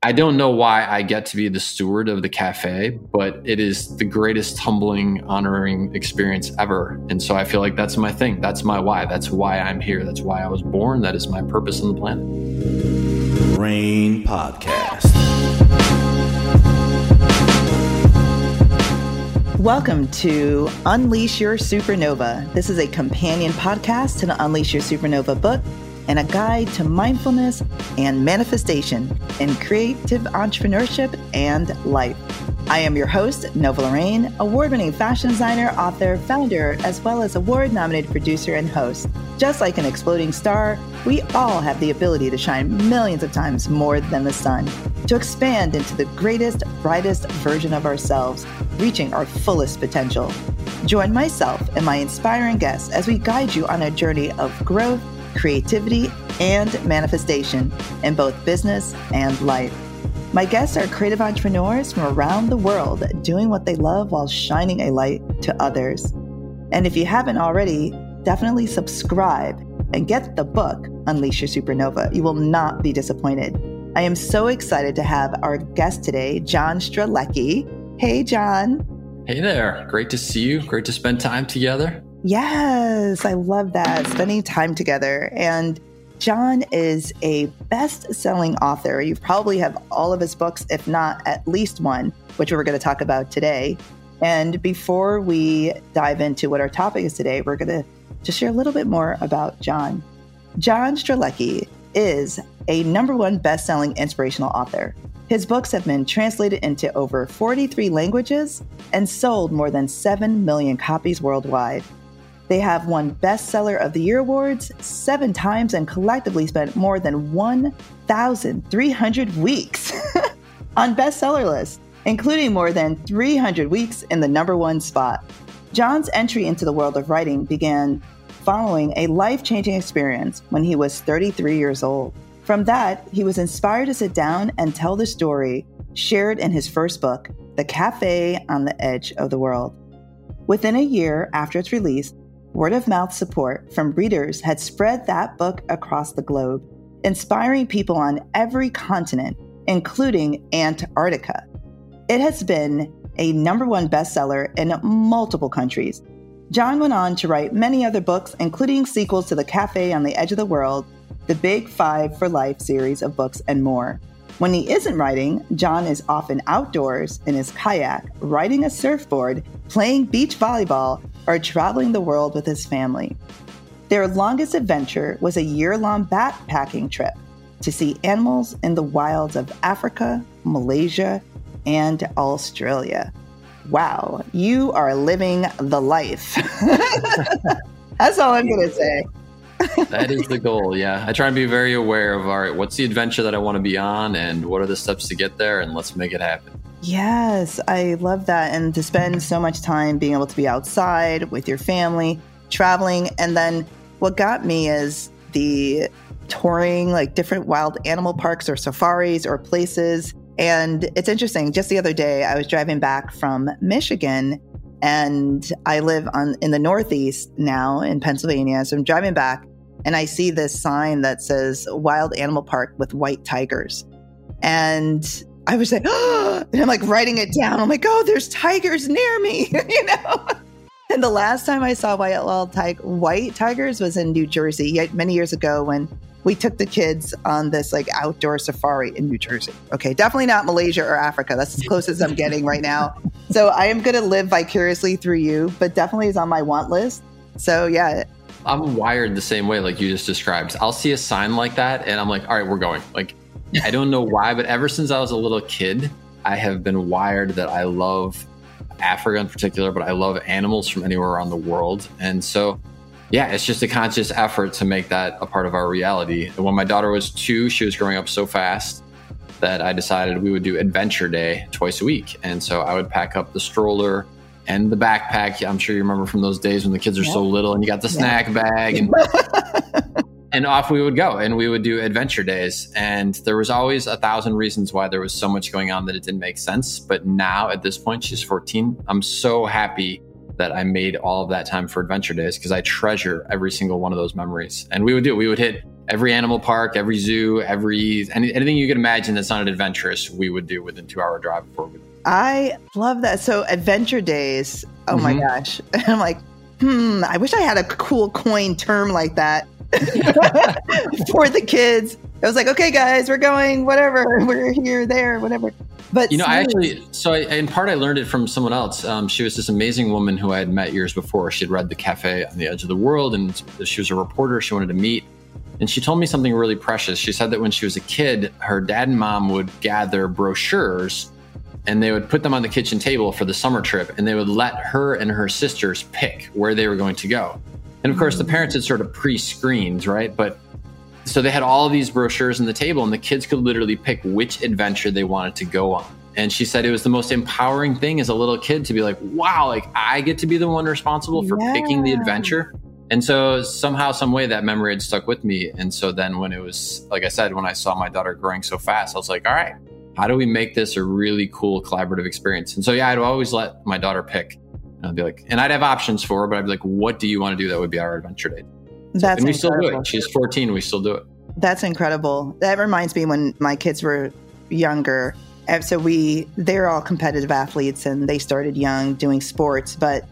I don't know why I get to be the steward of the cafe, but it is the greatest humbling, honoring experience ever. And so I feel like that's my thing. That's my why. That's why I'm here. That's why I was born. That is my purpose on the planet. Rain Podcast. Welcome to Unleash Your Supernova. This is a companion podcast to the Unleash Your Supernova book and a guide to mindfulness and manifestation in creative entrepreneurship and life. I am your host, Nova Lorraine, award winning fashion designer, author, founder, as well as award nominated producer and host. Just like an exploding star, we all have the ability to shine millions of times more than the sun, to expand into the greatest, brightest version of ourselves, reaching our fullest potential. Join myself and my inspiring guests as we guide you on a journey of growth creativity, and manifestation in both business and life. My guests are creative entrepreneurs from around the world doing what they love while shining a light to others. And if you haven't already, definitely subscribe and get the book, Unleash Your Supernova. You will not be disappointed. I am so excited to have our guest today, John Strelecky. Hey, John. Hey there. Great to see you. Great to spend time together. Yes, I love that. Spending time together. And John is a best selling author. You probably have all of his books, if not at least one, which we're going to talk about today. And before we dive into what our topic is today, we're going to just share a little bit more about John. John Strelecky is a number one best selling inspirational author. His books have been translated into over 43 languages and sold more than 7 million copies worldwide. They have won Bestseller of the Year awards seven times and collectively spent more than 1,300 weeks on bestseller lists, including more than 300 weeks in the number one spot. John's entry into the world of writing began following a life changing experience when he was 33 years old. From that, he was inspired to sit down and tell the story shared in his first book, The Cafe on the Edge of the World. Within a year after its release, Word of mouth support from readers had spread that book across the globe, inspiring people on every continent, including Antarctica. It has been a number one bestseller in multiple countries. John went on to write many other books, including sequels to The Cafe on the Edge of the World, the Big Five for Life series of books, and more. When he isn't writing, John is often outdoors in his kayak, riding a surfboard, playing beach volleyball, or traveling the world with his family. Their longest adventure was a year long backpacking trip to see animals in the wilds of Africa, Malaysia, and Australia. Wow, you are living the life. That's all I'm going to say that is the goal. Yeah. I try and be very aware of all right, what's the adventure that I want to be on and what are the steps to get there and let's make it happen. Yes, I love that. And to spend so much time being able to be outside with your family, traveling. And then what got me is the touring like different wild animal parks or safaris or places. And it's interesting. Just the other day, I was driving back from Michigan and I live on in the Northeast now in Pennsylvania. So I'm driving back and I see this sign that says Wild Animal Park with white tigers. And I was like, oh, and I'm like writing it down. I'm like, oh, there's tigers near me, you know? And the last time I saw white, tig- white tigers was in New Jersey many years ago when we took the kids on this like outdoor safari in New Jersey. Okay, definitely not Malaysia or Africa. That's as close as I'm getting right now. So I am going to live vicariously through you, but definitely is on my want list. So yeah. I'm wired the same way, like you just described. I'll see a sign like that and I'm like, all right, we're going. Like, I don't know why, but ever since I was a little kid, I have been wired that I love Africa in particular, but I love animals from anywhere around the world. And so yeah, it's just a conscious effort to make that a part of our reality. And when my daughter was two, she was growing up so fast that I decided we would do adventure day twice a week. And so I would pack up the stroller and the backpack. I'm sure you remember from those days when the kids are so little and you got the snack yeah. bag and and off we would go and we would do adventure days. And there was always a thousand reasons why there was so much going on that it didn't make sense. But now at this point, she's 14. I'm so happy that I made all of that time for adventure days because I treasure every single one of those memories. And we would do, we would hit every animal park, every zoo, every any, anything you can imagine that's not adventurous, we would do within two hour drive before we. I love that. So adventure days. Oh mm-hmm. my gosh! I'm like, hmm. I wish I had a cool coin term like that for the kids. I was like, okay, guys, we're going, whatever. We're here, there, whatever. But you know, I actually, so I, in part, I learned it from someone else. Um, she was this amazing woman who I had met years before. She had read The Cafe on the Edge of the World, and she was a reporter she wanted to meet. And she told me something really precious. She said that when she was a kid, her dad and mom would gather brochures and they would put them on the kitchen table for the summer trip, and they would let her and her sisters pick where they were going to go. And of course, the parents had sort of pre screened, right? But so they had all these brochures on the table, and the kids could literally pick which adventure they wanted to go on. And she said it was the most empowering thing as a little kid to be like, wow, like I get to be the one responsible for yeah. picking the adventure. And so somehow, some way, that memory had stuck with me. And so then, when it was, like I said, when I saw my daughter growing so fast, I was like, all right, how do we make this a really cool collaborative experience? And so, yeah, I'd always let my daughter pick. And I'd be like, and I'd have options for her, but I'd be like, what do you want to do that would be our adventure date? That's and we incredible. still do it. She's 14. We still do it. That's incredible. That reminds me when my kids were younger. Eh, so we, they're all competitive athletes and they started young doing sports. But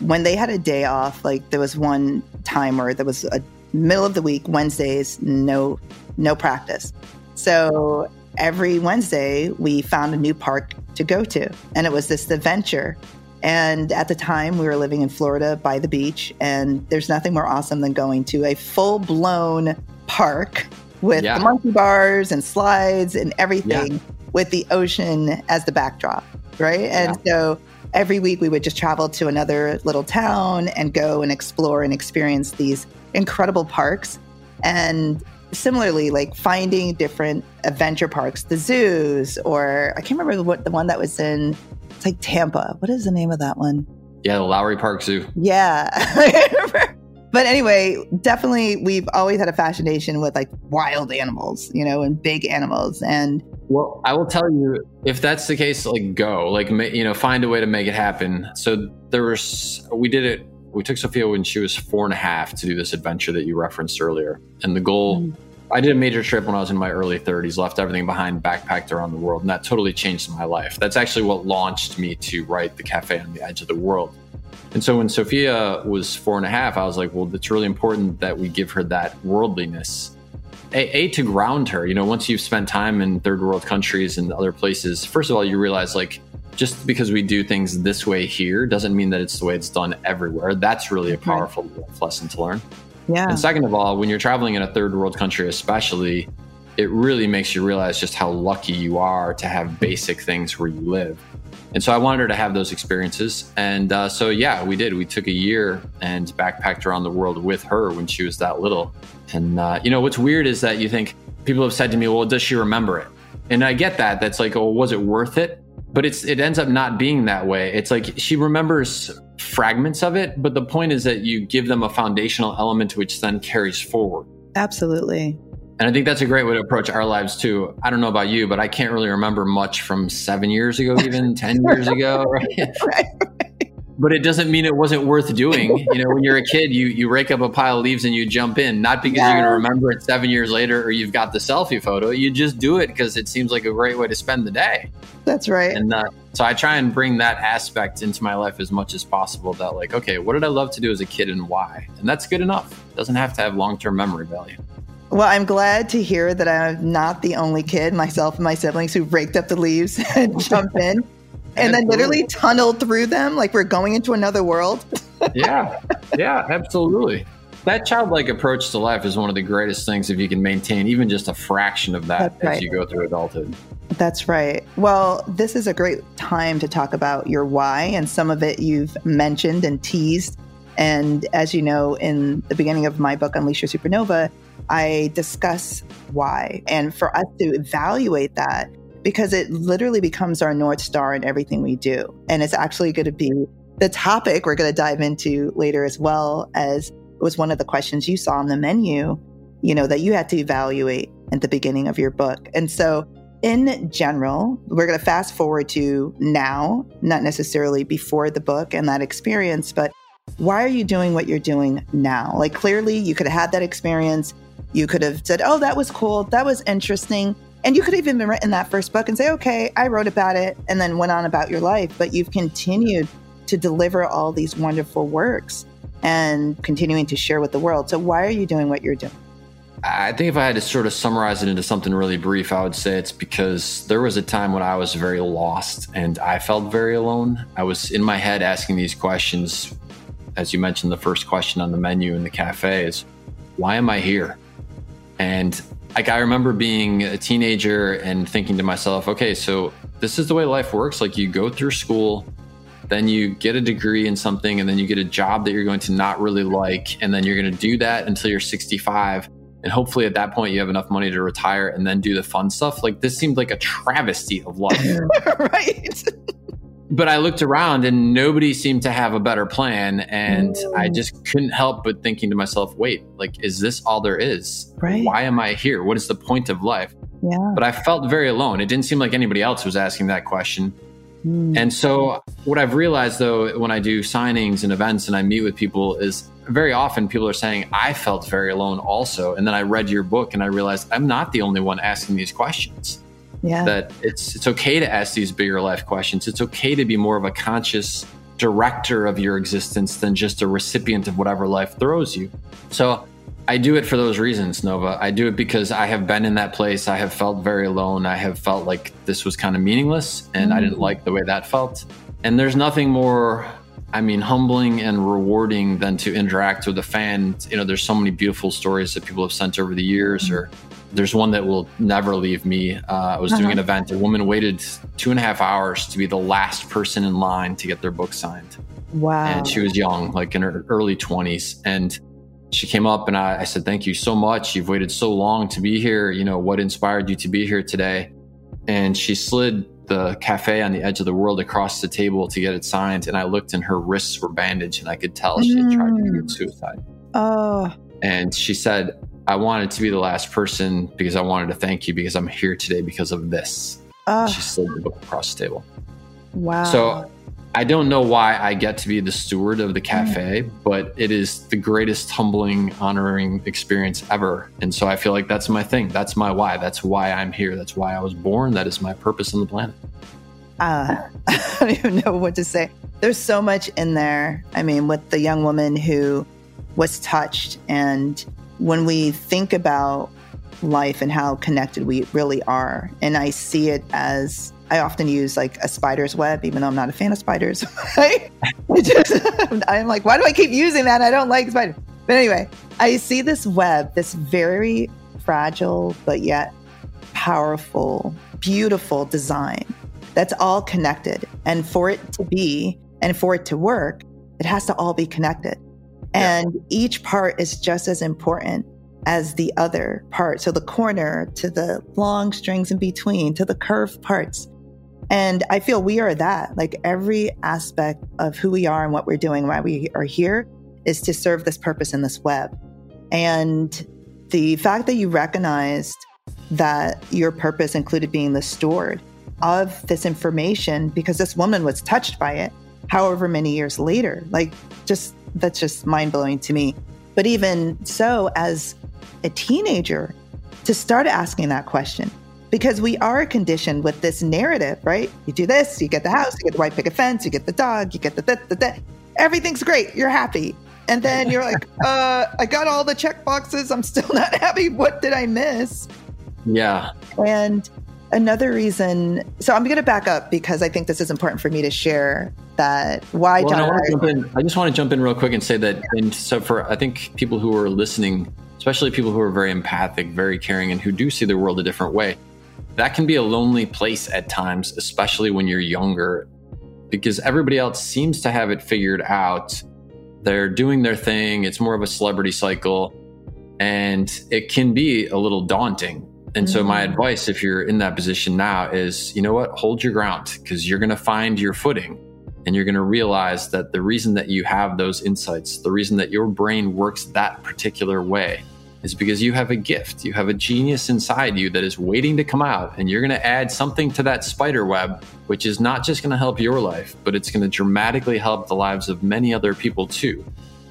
when they had a day off, like there was one time where there was a middle of the week, Wednesdays, no, no practice. So every Wednesday we found a new park to go to. And it was this adventure. And at the time, we were living in Florida by the beach, and there's nothing more awesome than going to a full blown park with yeah. the monkey bars and slides and everything yeah. with the ocean as the backdrop, right? And yeah. so every week we would just travel to another little town and go and explore and experience these incredible parks. And similarly, like finding different adventure parks, the zoos, or I can't remember what the one that was in it's like Tampa. What is the name of that one? Yeah, the Lowry Park Zoo. Yeah. but anyway, definitely we've always had a fascination with like wild animals, you know, and big animals. And well, I will tell you, if that's the case, like go, like you know, find a way to make it happen. So there was, we did it. We took Sophia when she was four and a half to do this adventure that you referenced earlier, and the goal. Mm I did a major trip when I was in my early 30s, left everything behind, backpacked around the world, and that totally changed my life. That's actually what launched me to write The Cafe on the Edge of the World. And so when Sophia was four and a half, I was like, well, it's really important that we give her that worldliness. A, a, to ground her. You know, once you've spent time in third world countries and other places, first of all, you realize like just because we do things this way here doesn't mean that it's the way it's done everywhere. That's really a powerful lesson to learn. Yeah. And second of all, when you're traveling in a third world country, especially, it really makes you realize just how lucky you are to have basic things where you live. And so I wanted her to have those experiences. And uh, so, yeah, we did. We took a year and backpacked around the world with her when she was that little. And, uh, you know, what's weird is that you think people have said to me, well, does she remember it? And I get that. That's like, oh, was it worth it? But it's it ends up not being that way. It's like she remembers fragments of it, but the point is that you give them a foundational element which then carries forward. Absolutely. And I think that's a great way to approach our lives too. I don't know about you, but I can't really remember much from seven years ago, even 10 years ago. Right? right but it doesn't mean it wasn't worth doing. You know, when you're a kid, you you rake up a pile of leaves and you jump in, not because yeah. you're going to remember it seven years later or you've got the selfie photo. You just do it because it seems like a great way to spend the day. That's right. And uh, so I try and bring that aspect into my life as much as possible. That like, okay, what did I love to do as a kid and why? And that's good enough. It doesn't have to have long term memory value. Well, I'm glad to hear that I'm not the only kid, myself and my siblings, who raked up the leaves and jumped in and then literally tunnel through them like we're going into another world. yeah, yeah, absolutely. That childlike approach to life is one of the greatest things if you can maintain even just a fraction of that That's as right. you go through adulthood. That's right. Well, this is a great time to talk about your why, and some of it you've mentioned and teased. And as you know, in the beginning of my book, Unleash Your Supernova, I discuss why. And for us to evaluate that, because it literally becomes our North Star in everything we do. And it's actually going to be the topic we're going to dive into later, as well as it was one of the questions you saw on the menu, you know, that you had to evaluate at the beginning of your book. And so, in general, we're going to fast forward to now, not necessarily before the book and that experience, but why are you doing what you're doing now? Like, clearly, you could have had that experience You could have said, Oh, that was cool. That was interesting. And you could have even written that first book and say, Okay, I wrote about it and then went on about your life. But you've continued to deliver all these wonderful works and continuing to share with the world. So, why are you doing what you're doing? I think if I had to sort of summarize it into something really brief, I would say it's because there was a time when I was very lost and I felt very alone. I was in my head asking these questions. As you mentioned, the first question on the menu in the cafe is, why am I here? And like I remember being a teenager and thinking to myself, okay, so this is the way life works. Like you go through school, then you get a degree in something, and then you get a job that you're going to not really like, and then you're going to do that until you're 65 and hopefully at that point you have enough money to retire and then do the fun stuff. Like this seemed like a travesty of life. Right but i looked around and nobody seemed to have a better plan and mm. i just couldn't help but thinking to myself wait like is this all there is right why am i here what is the point of life yeah but i felt very alone it didn't seem like anybody else was asking that question mm. and so what i've realized though when i do signings and events and i meet with people is very often people are saying, I felt very alone also. And then I read your book and I realized I'm not the only one asking these questions. Yeah. That it's it's okay to ask these bigger life questions. It's okay to be more of a conscious director of your existence than just a recipient of whatever life throws you. So I do it for those reasons, Nova. I do it because I have been in that place. I have felt very alone. I have felt like this was kind of meaningless and mm-hmm. I didn't mm. like the way that felt. And there's nothing more I mean, humbling and rewarding than to interact with a fan. You know, there's so many beautiful stories that people have sent over the years, or there's one that will never leave me. Uh, I was uh-huh. doing an uh-huh. event. A woman waited two and a half hours to be the last person in line to get their book signed. Wow. And she was young, like in her early 20s. And she came up and I, I said, Thank you so much. You've waited so long to be here. You know, what inspired you to be here today? And she slid the cafe on the edge of the world across the table to get it signed. And I looked and her wrists were bandaged and I could tell she had tried to commit mm. suicide. Oh. And she said, I wanted to be the last person because I wanted to thank you because I'm here today because of this. She slid the book across the table. Wow. So I don't know why I get to be the steward of the mm. cafe, mm. but it is the greatest humbling, honoring experience ever. And so I feel like that's my thing. That's my why. That's why I'm here. That's why I was born. That is my purpose on the planet. Uh, I don't even know what to say. There's so much in there. I mean, with the young woman who was touched, and when we think about life and how connected we really are, and I see it as I often use like a spider's web, even though I'm not a fan of spiders. just, I'm like, why do I keep using that? I don't like spiders. But anyway, I see this web, this very fragile but yet powerful, beautiful design that's all connected. And for it to be and for it to work, it has to all be connected. And each part is just as important as the other part. So the corner to the long strings in between to the curved parts. And I feel we are that. Like every aspect of who we are and what we're doing, why we are here, is to serve this purpose in this web. And the fact that you recognized that your purpose included being the steward of this information because this woman was touched by it however many years later like just that's just mind-blowing to me but even so as a teenager to start asking that question because we are conditioned with this narrative, right? You do this, you get the house, you get the white picket fence, you get the dog, you get the, the, the, the. everything's great, you're happy. And then you're like, uh, I got all the check boxes, I'm still not happy. What did I miss? Yeah. And another reason, so I'm going to back up because I think this is important for me to share that why well, John. I, I just want to jump in real quick and say that, and so for I think people who are listening, especially people who are very empathic, very caring, and who do see the world a different way, that can be a lonely place at times, especially when you're younger, because everybody else seems to have it figured out. They're doing their thing, it's more of a celebrity cycle, and it can be a little daunting. And mm-hmm. so, my mm-hmm. advice, if you're in that position now, is you know what? Hold your ground because you're going to find your footing and you're going to realize that the reason that you have those insights, the reason that your brain works that particular way, is because you have a gift. You have a genius inside you that is waiting to come out, and you're going to add something to that spider web, which is not just going to help your life, but it's going to dramatically help the lives of many other people too.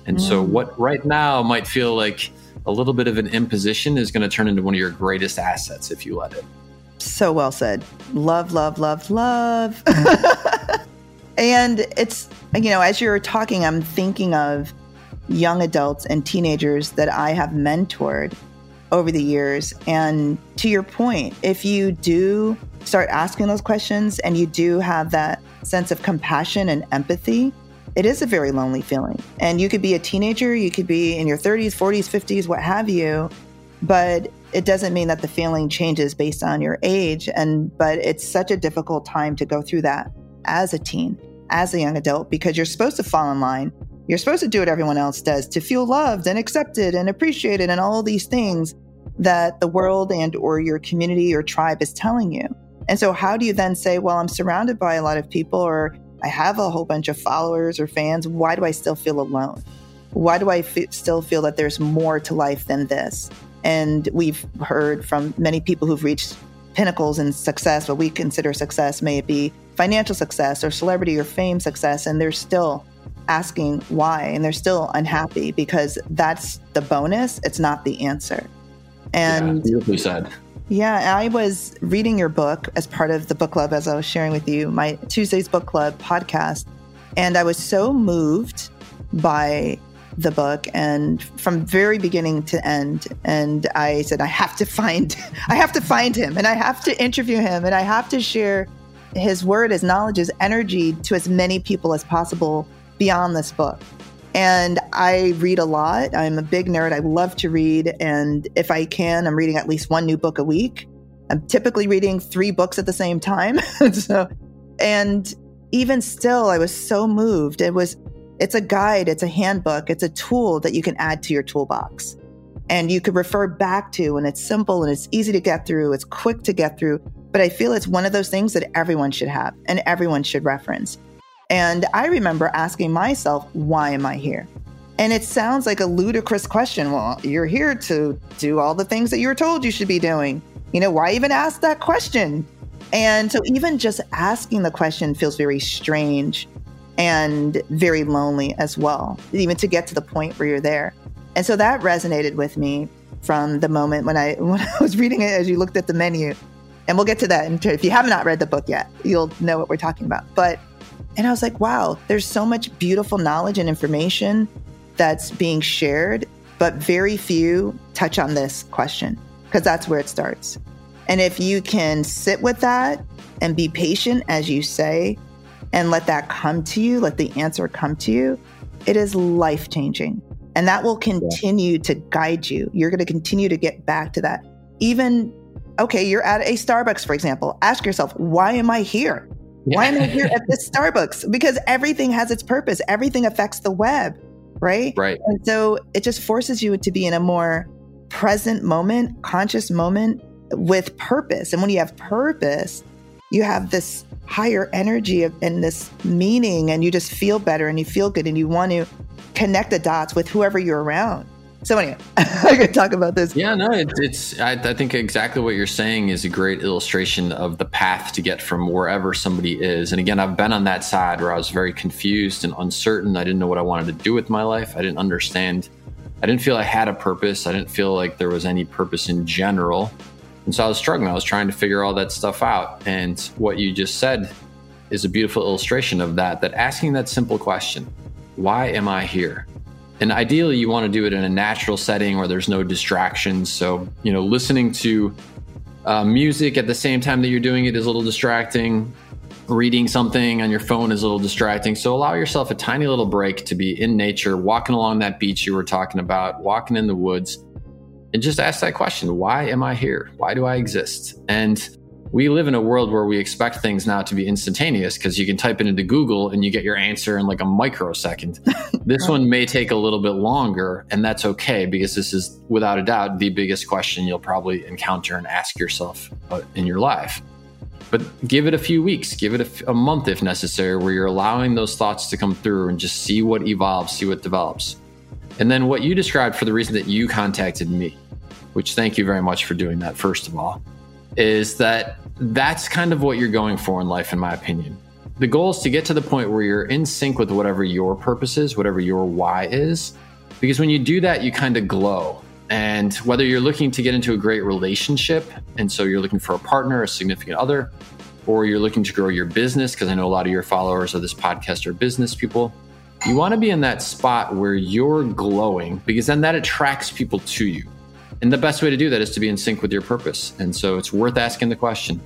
And mm. so, what right now might feel like a little bit of an imposition is going to turn into one of your greatest assets if you let it. So well said. Love, love, love, love. and it's, you know, as you're talking, I'm thinking of young adults and teenagers that I have mentored over the years. And to your point, if you do start asking those questions and you do have that sense of compassion and empathy, it is a very lonely feeling. And you could be a teenager, you could be in your 30s, 40s, 50s, what have you, but it doesn't mean that the feeling changes based on your age and but it's such a difficult time to go through that as a teen, as a young adult because you're supposed to fall in line. You're supposed to do what everyone else does to feel loved and accepted and appreciated and all these things that the world and or your community or tribe is telling you. And so how do you then say, well, I'm surrounded by a lot of people or I have a whole bunch of followers or fans. Why do I still feel alone? Why do I f- still feel that there's more to life than this? And we've heard from many people who've reached pinnacles in success, what we consider success, may it be financial success or celebrity or fame success, and they're still asking why, and they're still unhappy because that's the bonus, it's not the answer. And yeah, beautifully said. Yeah, I was reading your book as part of the book club, as I was sharing with you, my Tuesday's Book Club podcast. And I was so moved by the book and from very beginning to end. And I said, I have to find, I have to find him and I have to interview him and I have to share his word, his knowledge, his energy to as many people as possible beyond this book. And I read a lot. I'm a big nerd. I love to read. And if I can, I'm reading at least one new book a week. I'm typically reading three books at the same time. so, and even still, I was so moved. It was, it's a guide, it's a handbook, it's a tool that you can add to your toolbox. And you could refer back to, and it's simple and it's easy to get through, it's quick to get through. But I feel it's one of those things that everyone should have and everyone should reference. And I remember asking myself, why am I here? And it sounds like a ludicrous question. Well, you're here to do all the things that you were told you should be doing. You know, why even ask that question? And so even just asking the question feels very strange and very lonely as well, even to get to the point where you're there. And so that resonated with me from the moment when I when I was reading it as you looked at the menu. And we'll get to that. And if you have not read the book yet, you'll know what we're talking about. But and I was like, wow, there's so much beautiful knowledge and information that's being shared, but very few touch on this question because that's where it starts. And if you can sit with that and be patient, as you say, and let that come to you, let the answer come to you, it is life changing. And that will continue to guide you. You're going to continue to get back to that. Even, okay, you're at a Starbucks, for example. Ask yourself, why am I here? Why am I here at this Starbucks? Because everything has its purpose. Everything affects the web, right? Right. And so it just forces you to be in a more present moment, conscious moment with purpose. And when you have purpose, you have this higher energy and this meaning, and you just feel better and you feel good and you want to connect the dots with whoever you're around. So anyway, I could talk about this. Yeah, no, it, it's. I, I, think exactly what you're saying is a great illustration of the path to get from wherever somebody is. And again, I've been on that side where I was very confused and uncertain. I didn't know what I wanted to do with my life. I didn't understand. I didn't feel I had a purpose. I didn't feel like there was any purpose in general. And so I was struggling. I was trying to figure all that stuff out. And what you just said is a beautiful illustration of that. That asking that simple question, "Why am I here?" And ideally, you want to do it in a natural setting where there's no distractions. So, you know, listening to uh, music at the same time that you're doing it is a little distracting. Reading something on your phone is a little distracting. So, allow yourself a tiny little break to be in nature, walking along that beach you were talking about, walking in the woods, and just ask that question Why am I here? Why do I exist? And we live in a world where we expect things now to be instantaneous because you can type it into Google and you get your answer in like a microsecond. this one may take a little bit longer, and that's okay because this is without a doubt the biggest question you'll probably encounter and ask yourself uh, in your life. But give it a few weeks, give it a, month if necessary, where you're allowing those thoughts to come through and just see what evolves, see what develops. And then what you described for the reason that you contacted me, which thank you very much for doing that, first of all is that that's kind of what you're going for in life, in my opinion. The goal is to get to the point where you're in sync with whatever your purpose is, whatever your why is. Because when you do that, you kind of glow. And whether you're looking to get into a great relationship, and so you're looking for a partner, a significant other, or you're looking to grow your business, because I know a lot of your followers of this podcast are business people, you want to be in that spot where you're glowing because then that attracts people to you. And the best way to do that is to be in sync with your purpose. And so it's worth asking the question.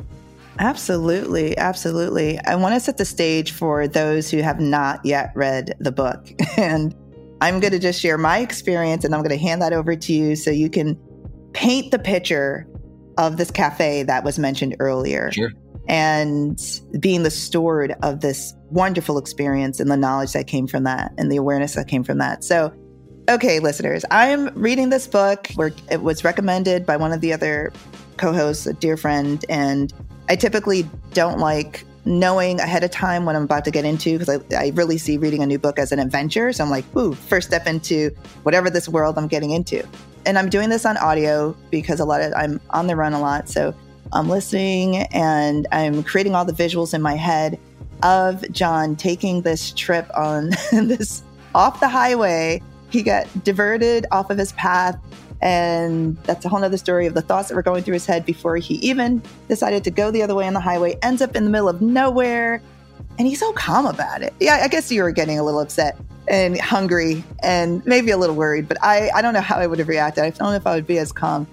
Absolutely. Absolutely. I want to set the stage for those who have not yet read the book. And I'm going to just share my experience and I'm going to hand that over to you so you can paint the picture of this cafe that was mentioned earlier. Sure. And being the steward of this wonderful experience and the knowledge that came from that and the awareness that came from that. So, okay, listeners, I am reading this book where it was recommended by one of the other co hosts, a dear friend. And I typically don't like knowing ahead of time what I'm about to get into because I, I, really see reading a new book as an adventure. So I'm like, ooh, first step into whatever this world I'm getting into. And I'm doing this on audio because a lot of I'm on the run a lot. So I'm listening and I'm creating all the visuals in my head of John taking this trip on this off the highway. He got diverted off of his path and that's a whole nother story of the thoughts that were going through his head before he even decided to go the other way on the highway, ends up in the middle of nowhere. And he's so calm about it. Yeah, I guess you were getting a little upset and hungry and maybe a little worried, but I, I don't know how I would have reacted. I don't know if I would be as calm.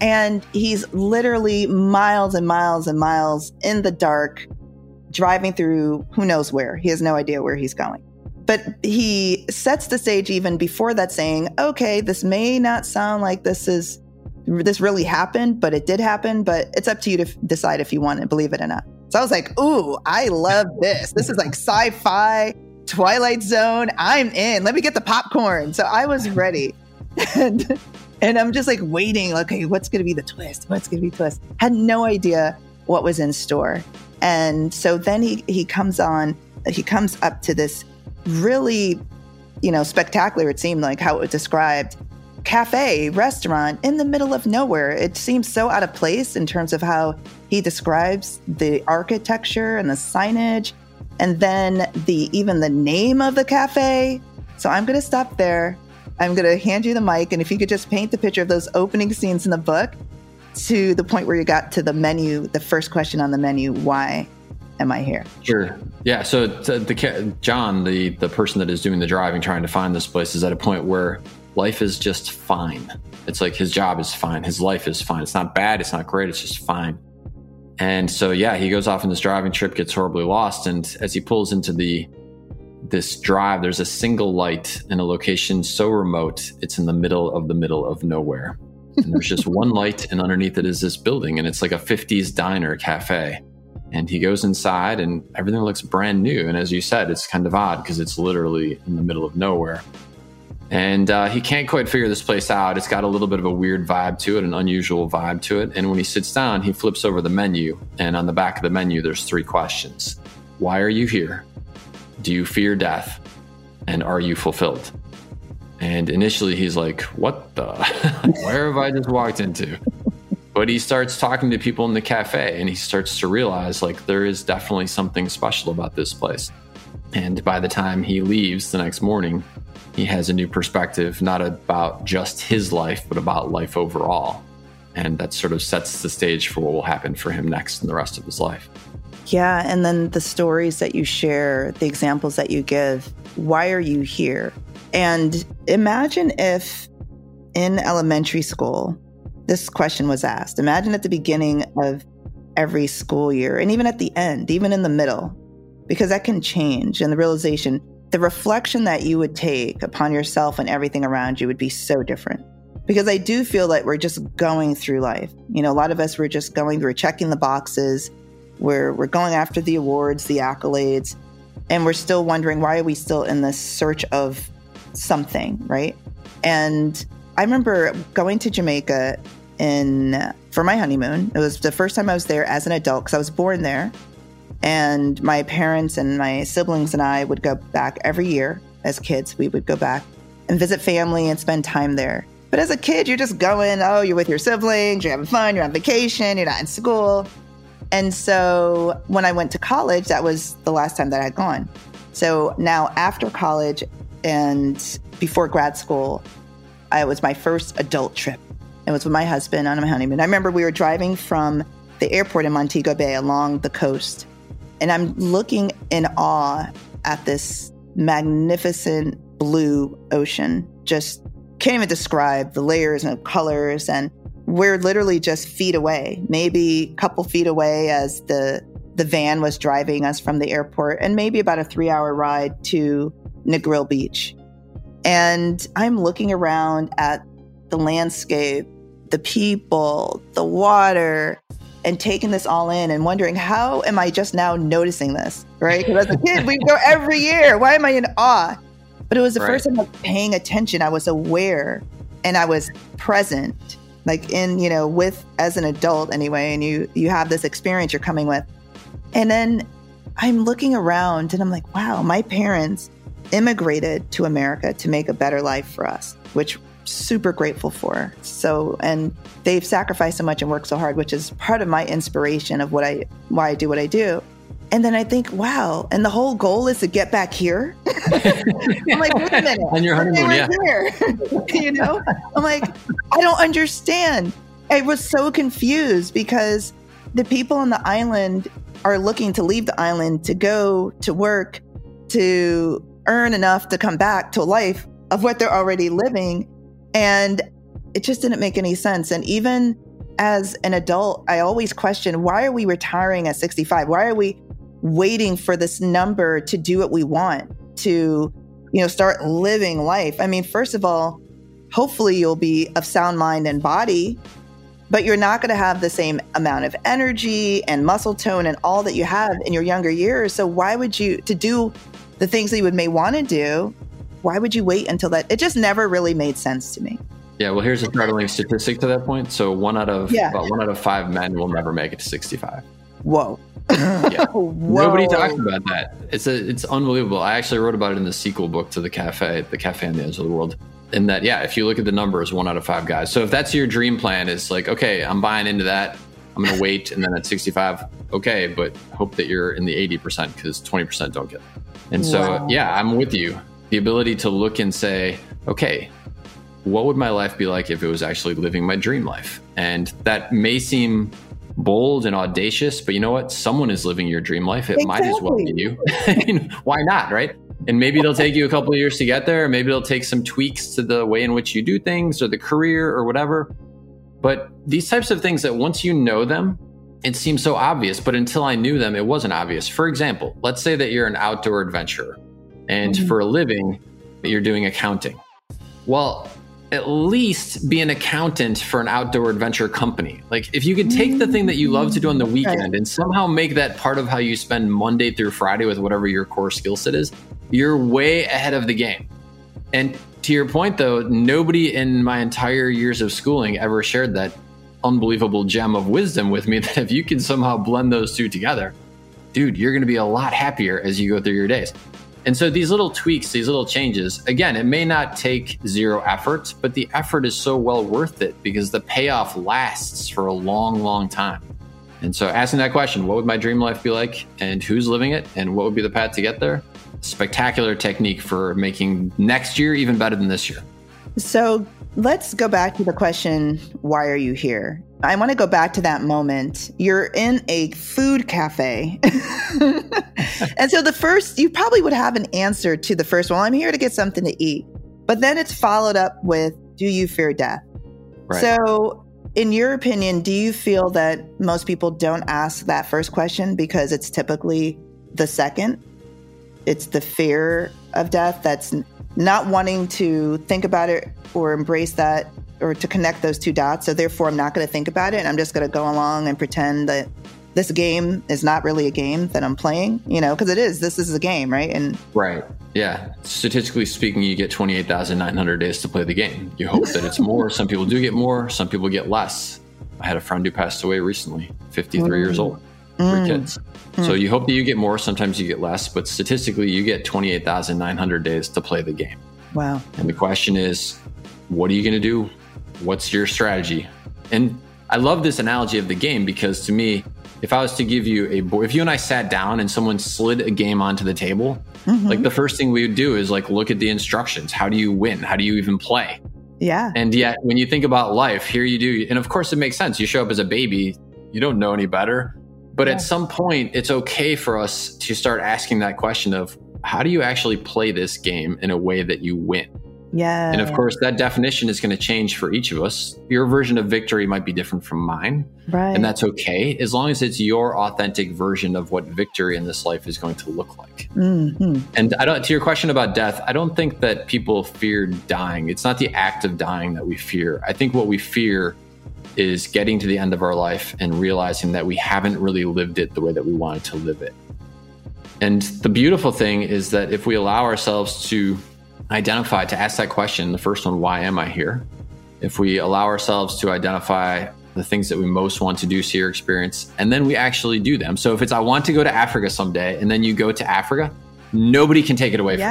And he's literally miles and miles and miles in the dark, driving through who knows where. He has no idea where he's going. But he sets the stage even before that, saying, okay, this may not sound like this is this really happened, but it did happen. But it's up to you to f- decide if you want to believe it or not. So I was like, ooh, I love this. This is like sci fi, Twilight Zone. I'm in. Let me get the popcorn. So I was ready. and, and I'm just like waiting, okay, what's going to be the twist? What's going to be the twist? Had no idea what was in store. And so then he, he comes on, he comes up to this really, you know, spectacular, it seemed like how it was described cafe, restaurant in the middle of nowhere. It seems so out of place in terms of how he describes the architecture and the signage and then the even the name of the cafe. So I'm going to stop there. I'm going to hand you the mic and if you could just paint the picture of those opening scenes in the book to the point where you got to the menu, the first question on the menu, why am I here? Sure. Yeah. So the John, the the person that is doing the driving, trying to find this place, is at a point where life is just fine. It's like his job is fine, his life is fine. It's not bad. It's not great. It's just fine. And so yeah, he goes off on this driving trip, gets horribly lost, and as he pulls into the this drive, there's a single light in a location so remote, it's in the middle of the middle of nowhere. And there's just one light, and underneath it is this building, and it's like a 50s diner cafe. And he goes inside and everything looks brand new. And as you said, it's kind of odd because it's literally in the middle of nowhere. And uh, he can't quite figure this place out. It's got a little bit of a weird vibe to it, an unusual vibe to it. And when he sits down, he flips over the menu. And on the back of the menu, there's three questions Why are you here? Do you fear death? And are you fulfilled? And initially, he's like, What the? Where have I just walked into? But he starts talking to people in the cafe and he starts to realize like there is definitely something special about this place. And by the time he leaves the next morning, he has a new perspective, not about just his life, but about life overall. And that sort of sets the stage for what will happen for him next in the rest of his life. Yeah. And then the stories that you share, the examples that you give. Why are you here? And imagine if in elementary school, this question was asked. Imagine at the beginning of every school year, and even at the end, even in the middle, because that can change. And the realization, the reflection that you would take upon yourself and everything around you would be so different. Because I do feel like we're just going through life. You know, a lot of us, we're just going, we're checking the boxes, we're, we're going after the awards, the accolades, and we're still wondering why are we still in this search of something, right? And I remember going to Jamaica in for my honeymoon. It was the first time I was there as an adult because I was born there. And my parents and my siblings and I would go back every year as kids. We would go back and visit family and spend time there. But as a kid, you're just going, oh, you're with your siblings, you're having fun, you're on vacation, you're not in school. And so when I went to college, that was the last time that I had gone. So now after college and before grad school, it was my first adult trip. It was with my husband on a honeymoon. I remember we were driving from the airport in Montego Bay along the coast, and I'm looking in awe at this magnificent blue ocean. Just can't even describe the layers and colors. And we're literally just feet away, maybe a couple feet away as the the van was driving us from the airport, and maybe about a three hour ride to Negril Beach. And I'm looking around at the landscape, the people, the water, and taking this all in and wondering how am I just now noticing this, right? Because as a kid, we go every year. Why am I in awe? But it was the Right. first time I was paying attention. I was aware and I was present, like in, you know, with as an adult anyway, and you you have this experience you're coming with. And then I'm looking around and I'm like, wow, my parents immigrated to America to make a better life for us, which super grateful for. So and they've sacrificed so much and worked so hard, which is part of my inspiration of what I why I do what I do. And then I think, wow, and the whole goal is to get back here. I'm like, wait a minute. On your honeymoon, were yeah. here. you know? I'm like, I don't understand. I was so confused because the people on the island are looking to leave the island to go to work to earn enough to come back to life of what they're already living. And it just didn't make any sense. And even as an adult, I always question why are we retiring at 65? Why are we waiting for this number to do what we want, to, you know, start living life? I mean, first of all, hopefully you'll be of sound mind and body, but you're not going to have the same amount of energy and muscle tone and all that you have in your younger years. So why would you to do the things that you would may want to do? Why would you wait until that? It just never really made sense to me. Yeah, well, here's a startling statistic to that point. So one out of Yeah. about one out of five men will never make it to 65. Whoa. Yeah. Whoa. Nobody talks about that. It's a, it's unbelievable. I actually wrote about it in the sequel book to the cafe, the cafe on the edge of the world. And that, yeah, if you look at the numbers, one out of five guys. So if that's your dream plan, it's like, okay, I'm buying into that. I'm going to wait, and then at 65, okay, but hope that you're in the 80% because 20% don't get it. And so, Wow. yeah, I'm with you. The ability to look and say, okay, what would my life be like if it was actually living my dream life? And that may seem bold and audacious, but you know what? Someone is living your dream life. It might as well be Exactly. you. Why not, right? And maybe it'll take you a couple of years to get there. Or maybe it'll take some tweaks to the way in which you do things or the career or whatever. But these types of things that once you know them, it seems so obvious. But until I knew them, it wasn't obvious. For example, let's say that you're an outdoor adventurer and Mhm. for a living, you're doing accounting. Well, at least be an accountant for an outdoor adventure company. Like if you could take the thing that you love to do on the weekend and somehow make that part of how you spend Monday through Friday with whatever your core skill set is, you're way ahead of the game. And to your point though, nobody in my entire years of schooling ever shared that unbelievable gem of wisdom with me that if you can somehow blend those two together, dude, you're going to be a lot happier as you go through your days. And so these little tweaks, these little changes, again, it may not take zero effort, but the effort is so well worth it because the payoff lasts for a long, long time. And so asking that question, what would my dream life be like and who's living it and what would be the path to get there? Spectacular technique for making next year even better than this year. So let's go back to the question why are you here? I want to go back to that moment. You're in a food cafe. and so the first, you probably would have an answer to the first one I'm here to get something to eat. But then it's followed up with do you fear death? Right. So, in your opinion, do you feel that most people don't ask that first question because it's typically the second? It's the fear of death that's not wanting to think about it or embrace that or to connect those two dots. So, therefore, I'm not going to think about it and I'm just going to go along and pretend that this game is not really a game that I'm playing, you know, because it is. This is a game, right? And Right. Yeah. Statistically speaking, you get 28,900 days to play the game. You hope that it's more. Some people do get more, some people get less. I had a friend who passed away recently, 53 years old, Mm. kids. So you hope that you get more, sometimes you get less, but statistically, you get 28,900 days to play the game. wow. And the question is, what are you going to do? What's your strategy? And I love this analogy of the game because to me, if I was to give you a board, if you and I sat down and someone slid a game onto the table, Mhm. like the first thing we would do is like look at the instructions. How do you win? How do you even play? Yeah. And yet, when you think about life, here you do, and of course, it makes sense. You show up as a baby, you don't know any better. But Yeah. at some point, it's okay for us to start asking that question of how do you actually play this game in a way that you win? Yeah. And of course, that definition is going to change for each of us. Your version of victory might be different from mine, right. and that's okay as long as it's your authentic version of what victory in this life is going to look like. hmm And I don't to your question about death, I don't think that people fear dying. It's not the act of dying that we fear. I think what we fear is getting to the end of our life and realizing that we haven't really lived it the way that we wanted to live it. And the beautiful thing is that if we allow ourselves to identify, to ask that question, the first one, why am I here? If we allow ourselves to identify the things that we most want to do, see or experience, and then we actually do them. So if it's, I want to go to Africa someday, and then you go to Africa, nobody can take it away from you.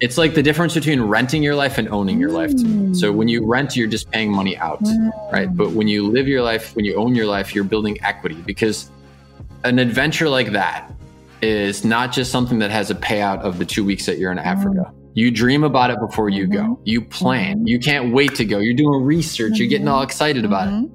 It's like the difference between renting your life and owning your life. So mm. when you rent, you're just paying money out, right? But when you live your life, when you own your life, you're building equity because an adventure like that is not just something that has a payout of the two weeks that you're in mm. Africa. You dream about it before you go. Mm-hmm. You plan. Mm-hmm. You can't wait to go. You're doing research. You're getting all mm-hmm. excited about it.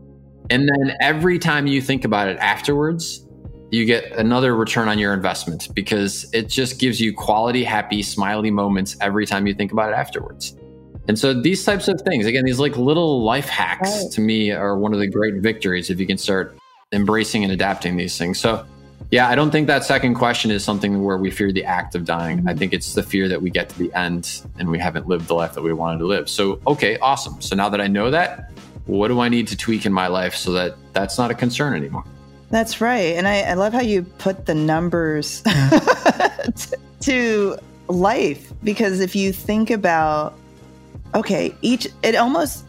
And then every time you think about it afterwards, you get another return on your investment because it just gives you quality, happy, smiley moments every time you think about it afterwards. And so these types of things, again, these like little life hacks Right. to me are one of the great victories if you can start embracing and adapting these things. So yeah, I don't think that second question is something where we fear the act of dying. Mm-hmm. I think it's the fear that we get to the end and we haven't lived the life that we wanted to live. So, okay, awesome. So now that I know that, what do I need to tweak in my life so that that's not a concern anymore? That's right. And I, I love how you put the numbers t- to life because if you think about, okay, each, it almost,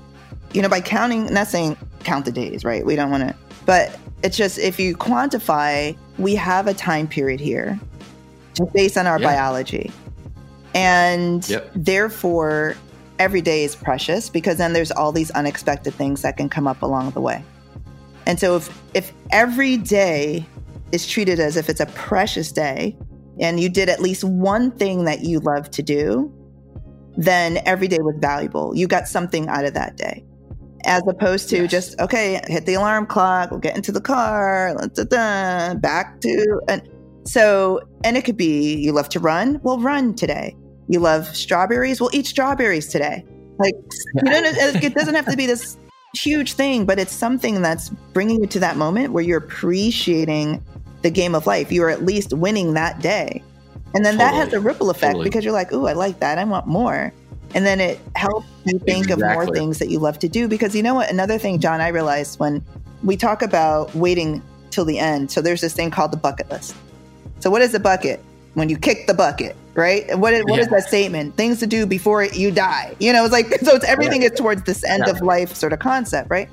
you know, by counting, not saying count the days, right? We don't want to, but it's just if you quantify, we have a time period here just based on our Yeah. biology. And Yep. therefore, every day is precious because then there's all these unexpected things that can come up along the way. And so if if every day is treated as if it's a precious day and you did at least one thing that you love to do, then every day was valuable. You got something out of that day. As opposed to Yes. just, okay, hit the alarm clock, we'll get into the car, da, da, da, back to and so and it could be you love to run, well run today. You love strawberries, well eat strawberries today. Like you don't it doesn't have to be this huge thing, but it's something that's bringing you to that moment where you're appreciating the game of life. You are at least winning that day. And then that has a ripple effect Totally. because you're like, ooh, I like that. I want more. And then it helps you think of more things that you love to do. Because you know what? Another thing, John, I realized when we talk about waiting till the end. So there's this thing called the bucket list. So what is the bucket? When you kick the bucket, right? What is, what is Yeah. that statement? Things to do before you die. You know, it's like so. It's everything is towards this end Yeah. of life sort of concept, right?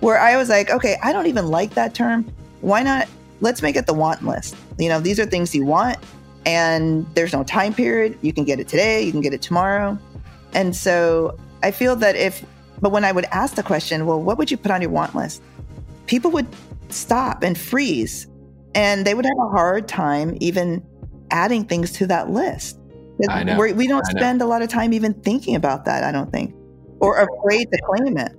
Where I was like, okay, I don't even like that term. Why not? Let's make it the want list. You know, these are things you want, and there's no time period. You can get it today. You can get it tomorrow. And so I feel that if, but when I would ask the question, well, what would you put on your want list? People would stop and freeze, and they would have a hard time even adding things to that list. I know. We're, don't spend a lot of time even thinking about that, I don't think, or afraid to claim it.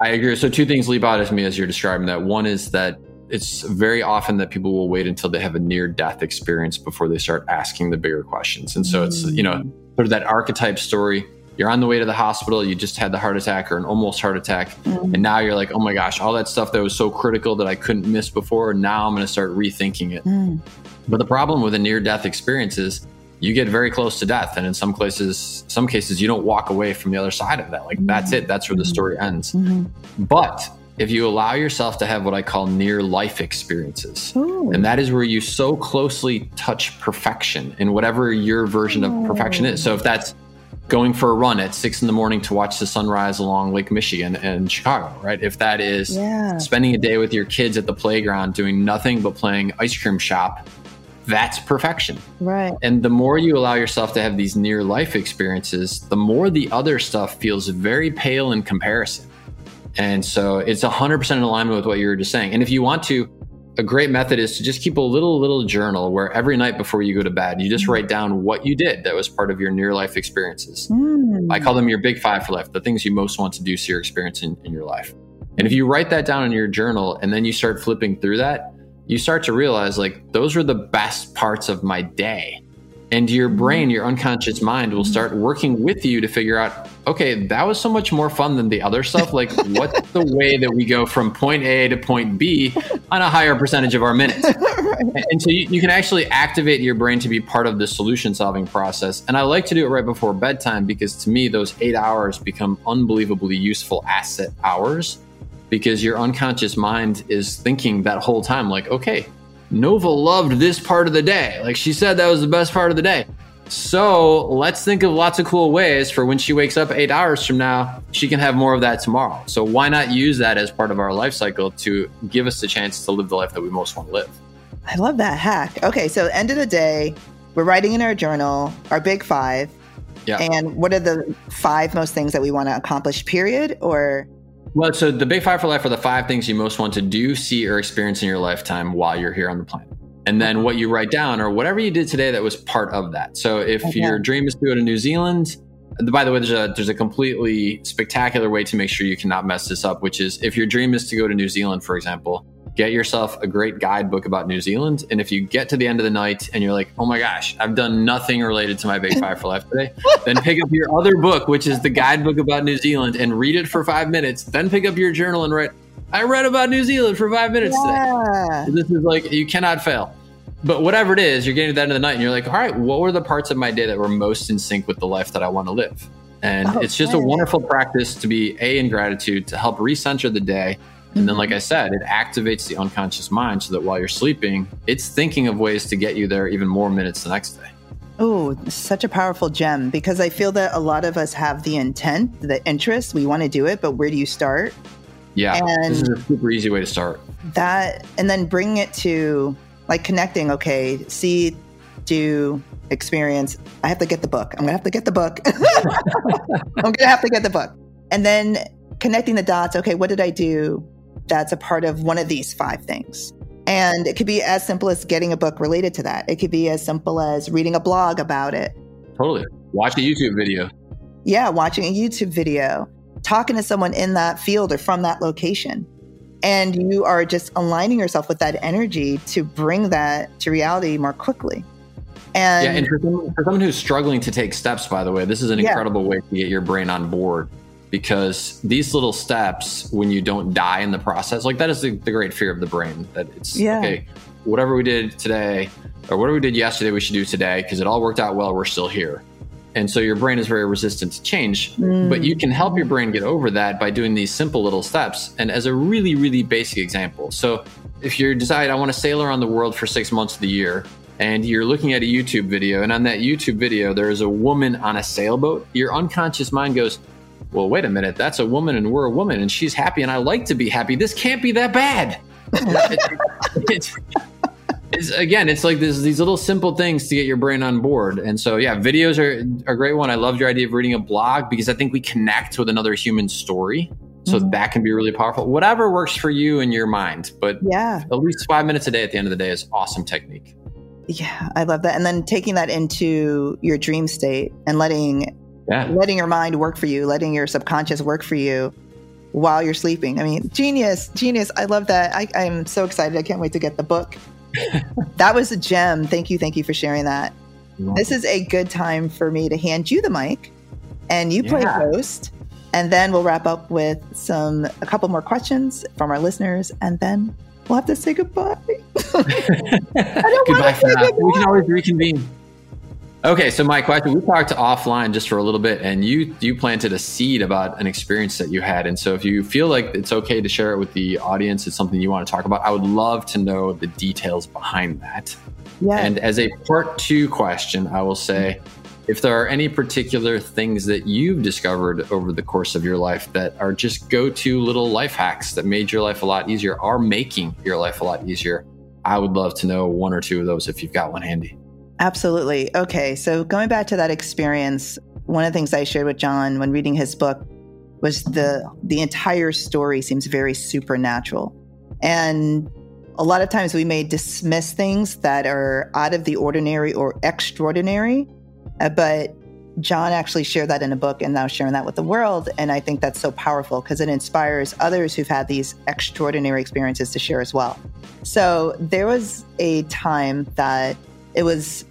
I agree. So two things leap out at me as you're describing that. One is that it's very often that people will wait until they have a near death experience before they start asking the bigger questions. And so it's, you know, sort of that archetype story. You're on the way to the hospital, you just had the heart attack or an almost heart attack. And now you're like, oh my gosh, all that stuff that was so critical that I couldn't miss before. Now I'm going to start rethinking it. Mm. But the problem with a near death experience is you get very close to death. And in some places, some cases, you don't walk away from the other side of that. Like that's it. That's where the story ends. Mhm. But if you allow yourself to have what I call near life experiences, Ooh. and that is where you so closely touch perfection in whatever your version of perfection is. So if that's going for a run at six in the morning to watch the sunrise along Lake Michigan in Chicago, right? If that is Yeah. spending a day with your kids at the playground doing nothing but playing ice cream shop, that's perfection. Right. And the more you allow yourself to have these near life experiences, the more the other stuff feels very pale in comparison. And so it's 100% in alignment with what you were just saying. And if you want to, a great method is to just keep a little little journal where every night before you go to bed you just write down what you did that was part of your near life experiences Mm. i call them your big five for life the things you most want to do see or experience in, in your life and if you write that down in your journal and then you start flipping through that you start to realize like those were the best parts of my day. And your mm-hmm. brain your unconscious mind will mm-hmm. start working with you to figure out okay that was so much more fun than the other stuff. Like what's the way that we go from point a to point b on a higher percentage of our minutes? And and so you, you can actually activate your brain to be part of the solution solving process. And i like to do it right before bedtime because to me those eight hours become unbelievably useful asset hours because your unconscious mind is thinking that whole time like okay Nova loved this part of the day. Like she said, that was the best part of the day. So let's think of lots of cool ways for when she wakes up eight hours from now, she can have more of that tomorrow. So why not use that as part of our life cycle to give us the chance to live the life that we most want to live? I love that hack. Okay, so end of the day, we're writing in our journal our big five. Yeah. And what are the five most things that we want to accomplish, period? Or Well, so the big five for life are the five things you most want to do, see, or experience in your lifetime while you're here on the planet. And then what you write down or whatever you did today that was part of that. So if Okay. your dream is to go to New Zealand, by the way, there's a there's a completely spectacular way to make sure you cannot mess this up, which is if your dream is to go to New Zealand, for example, get yourself a great guidebook about New Zealand. And if you get to the end of the night and you're like, oh my gosh, I've done nothing related to my big five for life today, then pick up your other book, which is the guidebook about New Zealand, and read it for five minutes. Then pick up your journal and write, I read about New Zealand for five minutes today. yeah. This is like, you cannot fail. But whatever it is, you're getting to the end of the night and you're like, all right, what were the parts of my day that were most in sync with the life that I want to live? And Oh, it's just a wonderful practice to be A, in gratitude, to help recenter the day. And then, like mm-hmm. I said, it activates the unconscious mind so that while you're sleeping, it's thinking of ways to get you there even more minutes the next day. Oh, such a powerful gem because I feel that a lot of us have the intent, the interest, we want to do it, but where do you start? Yeah, And- this is a super easy way to start. That, and then bring it to like connecting, okay, see, do, experience. I have to get the book. I'm going to have to get the book. I'm going to have to get the book. And then connecting the dots, okay, what did I do that's a part of one of these five things? And it could be as simple as getting a book related to that. It could be as simple as reading a blog about it. Totally. Watch a YouTube video. Yeah, watching a YouTube video, talking to someone in that field or from that location. And you are just aligning yourself with that energy to bring that to reality more quickly. And, yeah, and for someone, for someone who's struggling to take steps, by the way, this is an Yeah. incredible way to get your brain on board because these little steps, when you don't die in the process, like that is the, the great fear of the brain that it's Yeah. okay, whatever we did today or whatever we did yesterday, we should do today because it all worked out well. We're still here. And so your brain is very resistant to change, Mm. but you can help your brain get over that by doing these simple little steps. And as a really, really basic example, so if you decide I want to sail around the world for six months of the year, and you're looking at a YouTube video, and on that YouTube video, there is a woman on a sailboat, your unconscious mind goes, Well, wait a minute, that's a woman, and we're a woman, and she's happy, and I like to be happy. This can't be that bad. it's, it's, again, it's like this, these little simple things to get your brain on board. And so, yeah, videos are, are a great one. I loved your idea of reading a blog because I think we connect with another human story. So Mhm. that can be really powerful. Whatever works for you and your mind, but yeah, at least five minutes a day at the end of the day is awesome technique. yeah, I love that. And then taking that into your dream state and letting Yeah. letting your mind work for you, letting your subconscious work for you while you're sleeping. I mean, genius, genius. I love that. I, I'm so excited. I can't wait to get the book. that was a gem. Thank you. Thank you for sharing that. This is a good time for me to hand you the mic and you play Yeah. host. And then we'll wrap up with some a couple more questions from our listeners, and then we'll have to say goodbye. goodbye wanna for say now. We can always reconvene. Okay, so my question: We talked offline just for a little bit, and you you planted a seed about an experience that you had. And so, if you feel like it's okay to share it with the audience, it's something you want to talk about. I would love to know the details behind that. Yeah. And as a part two question, I will say if there are any particular things that you've discovered over the course of your life that are just go to little life hacks that made your life a lot easier, are making your life a lot easier, I would love to know one or two of those if you've got one handy. Absolutely. Okay. So going back to that experience, one of the things I shared with John when reading his book was the the entire story seems very supernatural. And a lot of times we may dismiss things that are out of the ordinary or extraordinary, uh, but John actually shared that in a book and now sharing that with the world. And I think that's so powerful because it inspires others who've had these extraordinary experiences to share as well. So there was a time that it was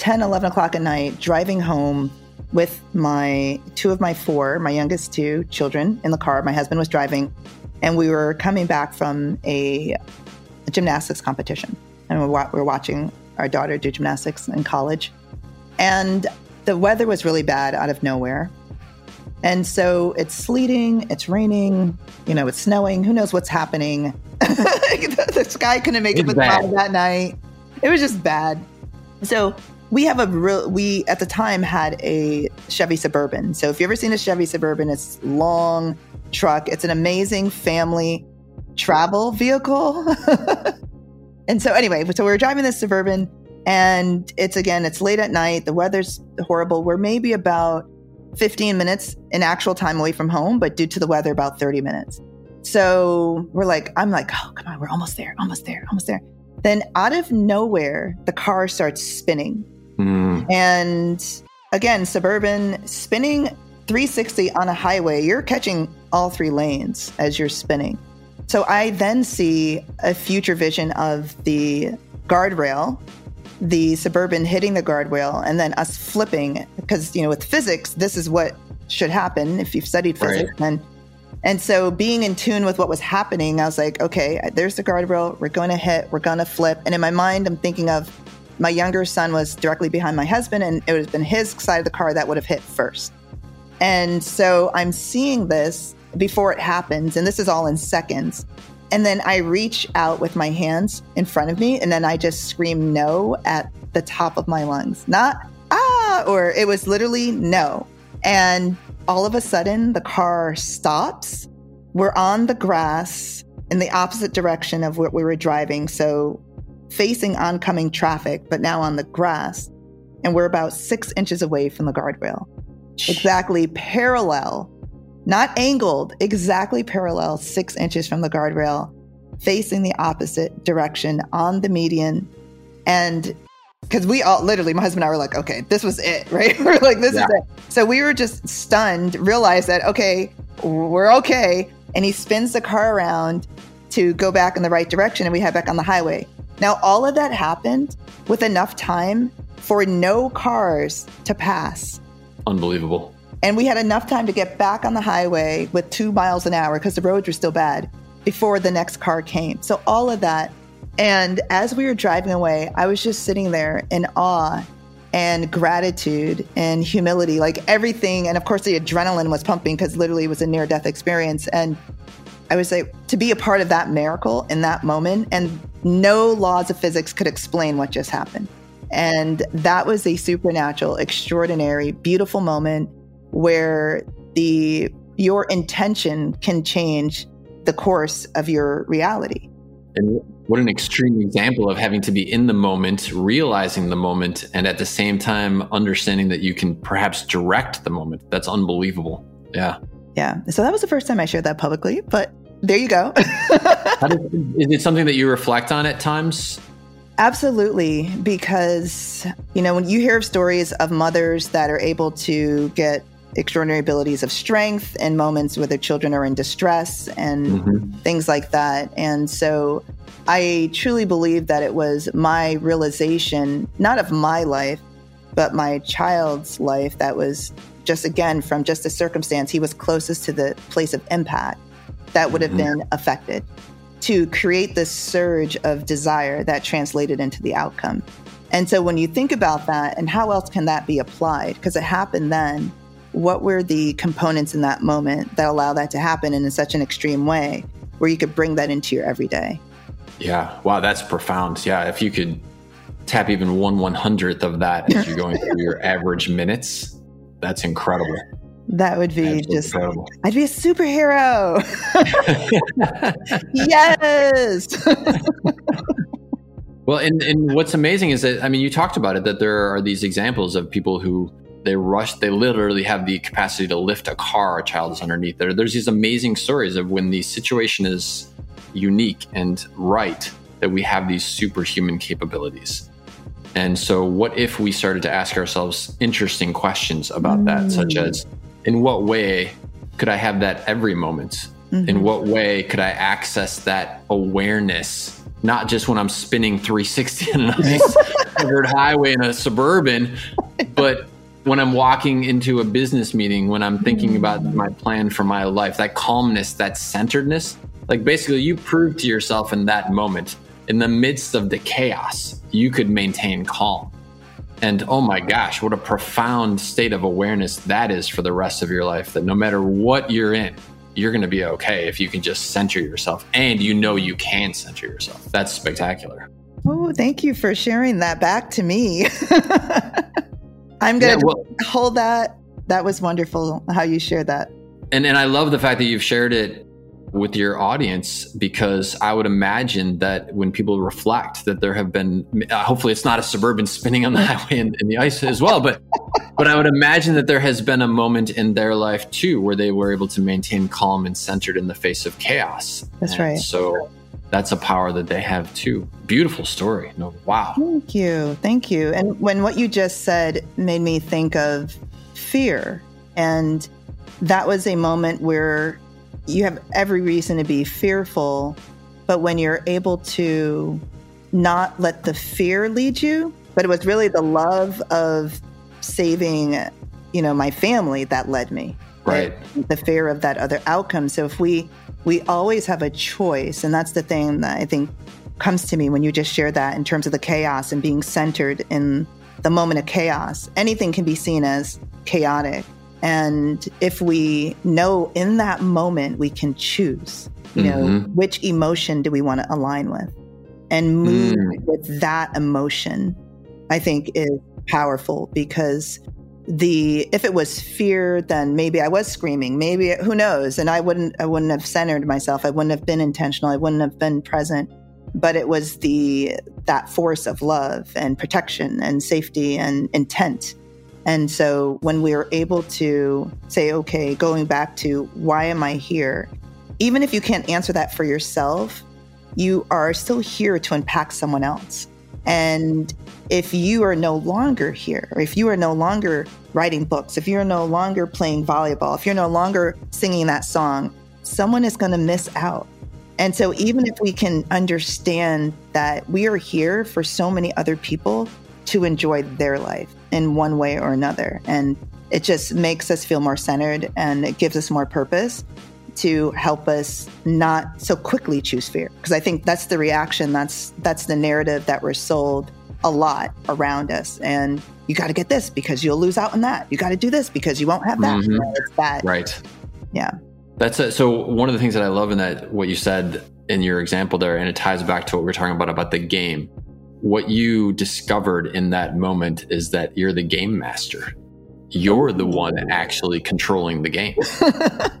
10, 11 o'clock at night, driving home with my two of my four, my youngest two children in the car. My husband was driving, and we were coming back from a, a gymnastics competition. And we were, we were watching our daughter do gymnastics in college. And the weather was really bad out of nowhere. And so it's sleeting, it's raining, you know, it's snowing. Who knows what's happening? the, the, sky couldn't make it's up its that night. It was just bad. So we have a real, we at the time had a Chevy Suburban. So if you've ever seen a Chevy Suburban, it's long truck. It's an amazing family travel vehicle. and so anyway, so we were driving this Suburban and it's again, it's late at night. The weather's horrible. We're maybe about 15 minutes in actual time away from home, but due to the weather, about 30 minutes. So we're like, I'm like, oh, come on, we're almost there, almost there, almost there. Then out of nowhere, the car starts spinning. Mm. And again, suburban spinning 360 on a highway, you're catching all three lanes as you're spinning. So I then see a future vision of the guardrail the suburban hitting the guardrail and then us flipping because you know with physics this is what should happen if you've studied physics right. and and so being in tune with what was happening i was like okay there's the guardrail we're going to hit we're going to flip and in my mind i'm thinking of my younger son was directly behind my husband and it would have been his side of the car that would have hit first and so i'm seeing this before it happens and this is all in seconds and then I reach out with my hands in front of me, and then I just scream no at the top of my lungs. Not ah, or it was literally no. And all of a sudden, the car stops. We're on the grass in the opposite direction of what we were driving. So facing oncoming traffic, but now on the grass. And we're about six inches away from the guardrail, exactly parallel not angled, exactly parallel, six inches from the guardrail, facing the opposite direction on the median. And because we all literally, my husband and I were like, okay, this was it, right? we're like, this yeah. is it. So we were just stunned, realized that, okay, we're okay. And he spins the car around to go back in the right direction and we head back on the highway. Now, all of that happened with enough time for no cars to pass. Unbelievable. And we had enough time to get back on the highway with two miles an hour because the roads were still bad before the next car came. So, all of that. And as we were driving away, I was just sitting there in awe and gratitude and humility, like everything. And of course, the adrenaline was pumping because literally it was a near death experience. And I was like, to be a part of that miracle in that moment, and no laws of physics could explain what just happened. And that was a supernatural, extraordinary, beautiful moment where the your intention can change the course of your reality. And what an extreme example of having to be in the moment, realizing the moment, and at the same time understanding that you can perhaps direct the moment. That's unbelievable. Yeah. Yeah. So that was the first time I shared that publicly, but there you go. does, is it something that you reflect on at times? Absolutely, because you know when you hear of stories of mothers that are able to get extraordinary abilities of strength in moments where their children are in distress and mm-hmm. things like that. And so I truly believe that it was my realization, not of my life, but my child's life that was just again from just a circumstance, he was closest to the place of impact that would have mm-hmm. been affected to create this surge of desire that translated into the outcome. And so when you think about that and how else can that be applied? Because it happened then what were the components in that moment that allow that to happen in such an extreme way where you could bring that into your everyday? Yeah. Wow, that's profound. Yeah. If you could tap even one one hundredth of that as you're going through your average minutes, that's incredible. That would be Absolutely just incredible. I'd be a superhero. yes. well, and, and what's amazing is that I mean you talked about it that there are these examples of people who they rush they literally have the capacity to lift a car a child is underneath there there's these amazing stories of when the situation is unique and right that we have these superhuman capabilities. And so, what if we started to ask ourselves interesting questions about that, such mm. as in what way could I have that every moment? In mm-hmm. what way could I access that awareness, not just when I'm spinning 360 in a nice covered highway in a suburban, but when I'm walking into a business meeting, when I'm thinking mm-hmm. about my plan for my life, that calmness, that centeredness, like basically you prove to yourself in that moment, in the midst of the chaos, you could maintain calm. And oh my gosh, what a profound state of awareness that is for the rest of your life that no matter what you're in, you're going to be okay if you can just center yourself and you know you can center yourself. That's spectacular. Oh, thank you for sharing that back to me. I'm going to Yeah, well- hold that. That was wonderful how you shared that. And and I love the fact that you've shared it with your audience because I would imagine that when people reflect that there have been uh, hopefully it's not a suburban spinning on the highway in, in the ice as well but but I would imagine that there has been a moment in their life too where they were able to maintain calm and centered in the face of chaos. That's And right. So that's a power that they have too. Beautiful story. No, wow. Thank you. Thank you. And when what you just said made me think of fear. And that was a moment where you have every reason to be fearful. But when you're able to not let the fear lead you, but it was really the love of saving, you know, my family that led me. Right. The fear of that other outcome. So if we we always have a choice, and that's the thing that I think comes to me when you just share that in terms of the chaos and being centered in the moment of chaos. Anything can be seen as chaotic. And if we know in that moment we can choose, you know, Mhm. which emotion do we want to align with and move Mm. with that emotion, I think is powerful because the if it was fear then maybe i was screaming maybe who knows and i wouldn't i wouldn't have centered myself i wouldn't have been intentional i wouldn't have been present but it was the that force of love and protection and safety and intent and so when we are able to say okay going back to why am i here even if you can't answer that for yourself you are still here to impact someone else and if you are no longer here, or if you are no longer writing books, if you're no longer playing volleyball, if you're no longer singing that song, someone is going to miss out. And so, even if we can understand that we are here for so many other people to enjoy their life in one way or another, and it just makes us feel more centered and it gives us more purpose to help us not so quickly choose fear because i think that's the reaction that's that's the narrative that we're sold a lot around us and you got to get this because you'll lose out on that you got to do this because you won't have that Mhm. it's that Right. Yeah. That's a, so one of the things that I love in that what you said in your example there, and it ties back to what we are talking about about the game. What you discovered in that moment is that you're the game master. You're the one actually controlling the game.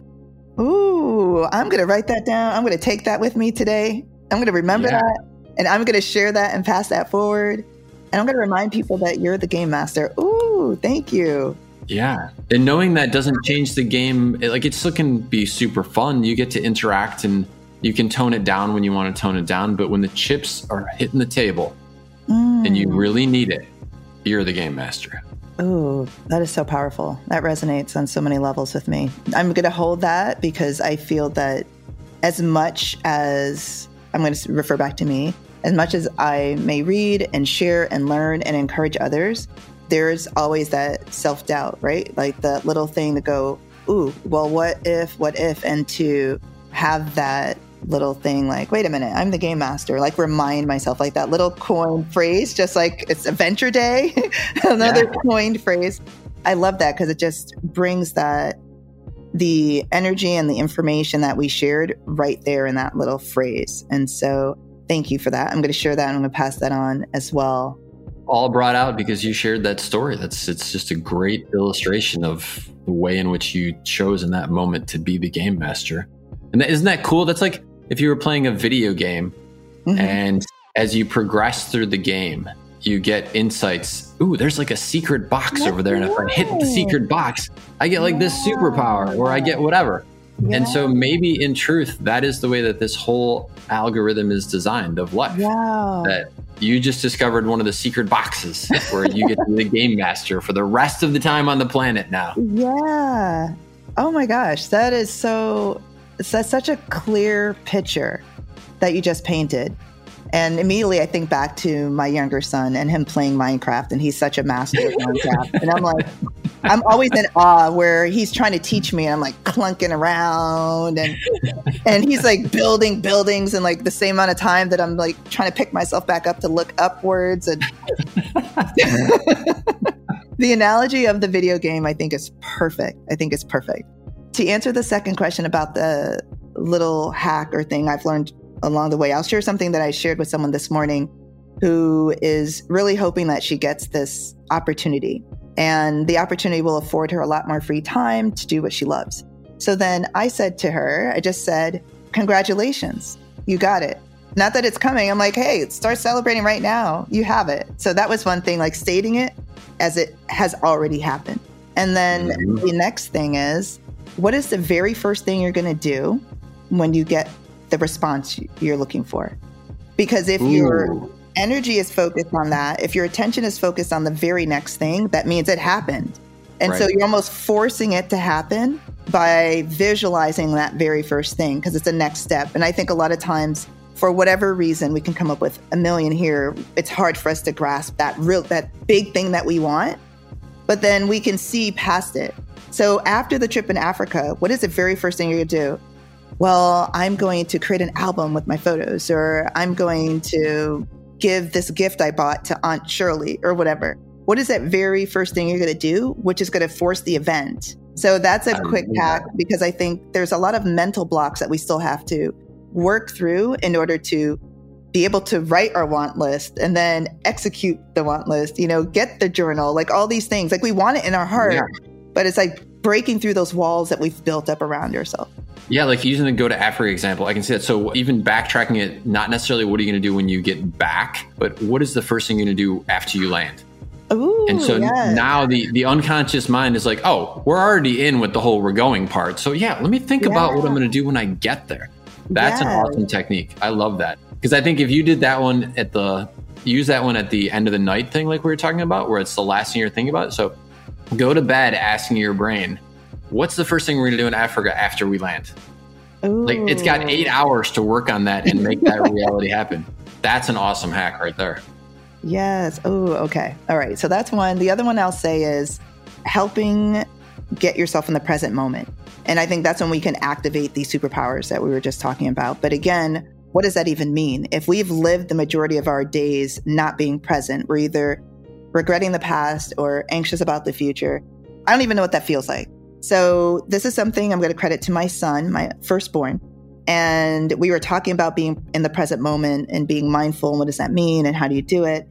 ooh i'm going to write that down i'm going to take that with me today i'm going to remember Yeah. that and i'm going to share that and pass that forward and i'm going to remind people that you're the game master ooh thank you Yeah. And knowing that doesn't change the game. It, like it still can be super fun. You get to interact and you can tone it down when you want to tone it down. But when the chips are hitting the table and you Mm. really need it, you're the game master. Ooh, that is so powerful. That resonates on so many levels with me. I'm going to hold that because I feel that as much as I'm going to refer back to me, as much as I may read and share and learn and encourage others, there's always that self doubt, right? Like the little thing to go, ooh, well, what if, what if, and to have that little thing like, wait a minute, I'm the game master. Like remind myself, like that little coined phrase, just like it's Adventure Day, another Yeah. coined phrase. I love that because it just brings that the energy and the information that we shared right there in that little phrase. And so thank you for that. I'm going to share that and I'm going to pass that on as well. all brought out because you shared that story. That's it's just a great illustration of the way in which you chose in that moment to be the game master. And is isn't that cool? That's like if you were playing a video game Mhm. and as you progress through the game, you get insights. Ooh, there's like a secret box over there, and if I hit the secret box, I get like this superpower, or I get whatever. And so maybe in truth, that is the way that this whole algorithm is designed of life. Wow. That you just discovered one of the secret boxes where you get to be the game master for the rest of the time on the planet now. Yeah. Oh my gosh, that is so that's such a clear picture that you just painted. And immediately I think back to my younger son and him playing Minecraft, and he's such a master of Minecraft. And I'm like, I'm always in awe where he's trying to teach me, and I'm like clunking around, and and he's like building buildings in like the same amount of time that I'm like trying to pick myself back up to look upwards. And the analogy of the video game, I think, is perfect. I think it's perfect. To answer the second question about the little hack or thing I've learned along the way. I'll share something that I shared with someone this morning who is really hoping that she gets this opportunity. And the opportunity will afford her a lot more free time to do what she loves. So then I said to her, I just said, Congratulations, you got it. Not that it's coming. I'm like, hey, start celebrating right now. You have it. So that was one thing, like stating it as it has already happened. And then mm-hmm. the next thing is, what is the very first thing you're going to do when you get the response you're looking for. Because if Ooh. your energy is focused on that, if your attention is focused on the very next thing, that means it happened. And right. so you're almost forcing it to happen by visualizing that very first thing because it's a next step. And I think a lot of times, for whatever reason, we can come up with a million here. It's hard for us to grasp that real, that big thing that we want, but then we can see past it. So after the trip in Africa, what is the very first thing you're gonna do? well, I'm going to create an album with my photos, or I'm going to give this gift I bought to Aunt Shirley, or whatever. What is that very first thing you're going to do, which is going to force the event? So that's a quick hack because I think there's a lot of mental blocks that we still have to work through in order to be able to write our want list and then execute the want list, you know, get the journal, like all these things. Like we want it in our heart, yeah. but it's like breaking through those walls that we've built up around ourselves. Yeah, like using the go to Africa example, I can see that. So even backtracking it, not necessarily what are you going to do when you get back, but what is the first thing you're going to do after you land? Ooh, and so yes. now the the unconscious mind is like, oh, we're already in with the whole we're going part. So yeah, let me think yeah. about what I'm going to do when I get there. That's an awesome technique. I love that because I think if you did that one at the use that one at the end of the night thing, like we were talking about, where it's the last thing you're thinking about. So go to bed asking your brain, what's the first thing we're going to do in Africa after we land? Ooh. Like it's got eight hours to work on that and make that reality happen. That's an awesome hack right there. Yes. Oh, okay. All right. So that's one. The other one I'll say is helping get yourself in the present moment. And I think that's when we can activate these superpowers that we were just talking about. But again, what does that even mean? If we've lived the majority of our days not being present, we're either regretting the past or anxious about the future. I don't even know what that feels like. So this is something I'm going to credit to my son, my firstborn. And we were talking about being in the present moment and being mindful. And what does that mean? And how do you do it?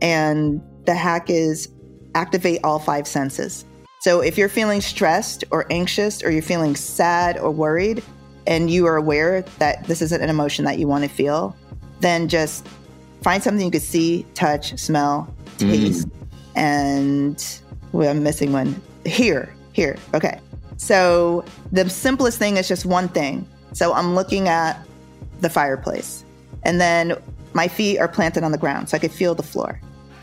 And the hack is activate all five senses. So if you're feeling stressed or anxious, or you're feeling sad or worried, and you are aware that this isn't an emotion that you want to feel, then just find something you could see, touch, smell, taste, mm. and well, I'm missing one. Hear here. Okay. So the simplest thing is just one thing. So I'm looking at the fireplace, and then my feet are planted on the ground, so I can feel the floor,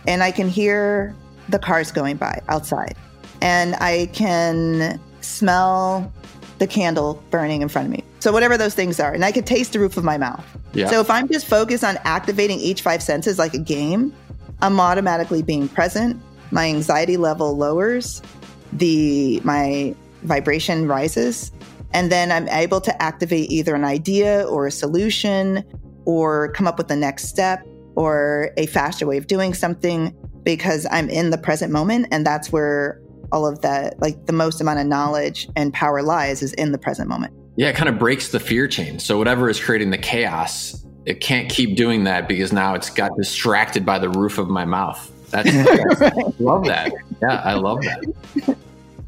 and I can hear the cars going by outside, and I can smell the candle burning in front of me. So whatever those things are, and I could taste the roof of my mouth. Yeah. So if I'm just focused on activating each five senses like a game, I'm automatically being present. My anxiety level lowers the my vibration rises and then I'm able to activate either an idea or a solution or come up with the next step or a faster way of doing something because I'm in the present moment and that's where all of that like the most amount of knowledge and power lies is in the present moment. Yeah, it kind of breaks the fear chain. So whatever is creating the chaos, it can't keep doing that because now it's got distracted by the roof of my mouth. That's, that's love that. Yeah, I love that.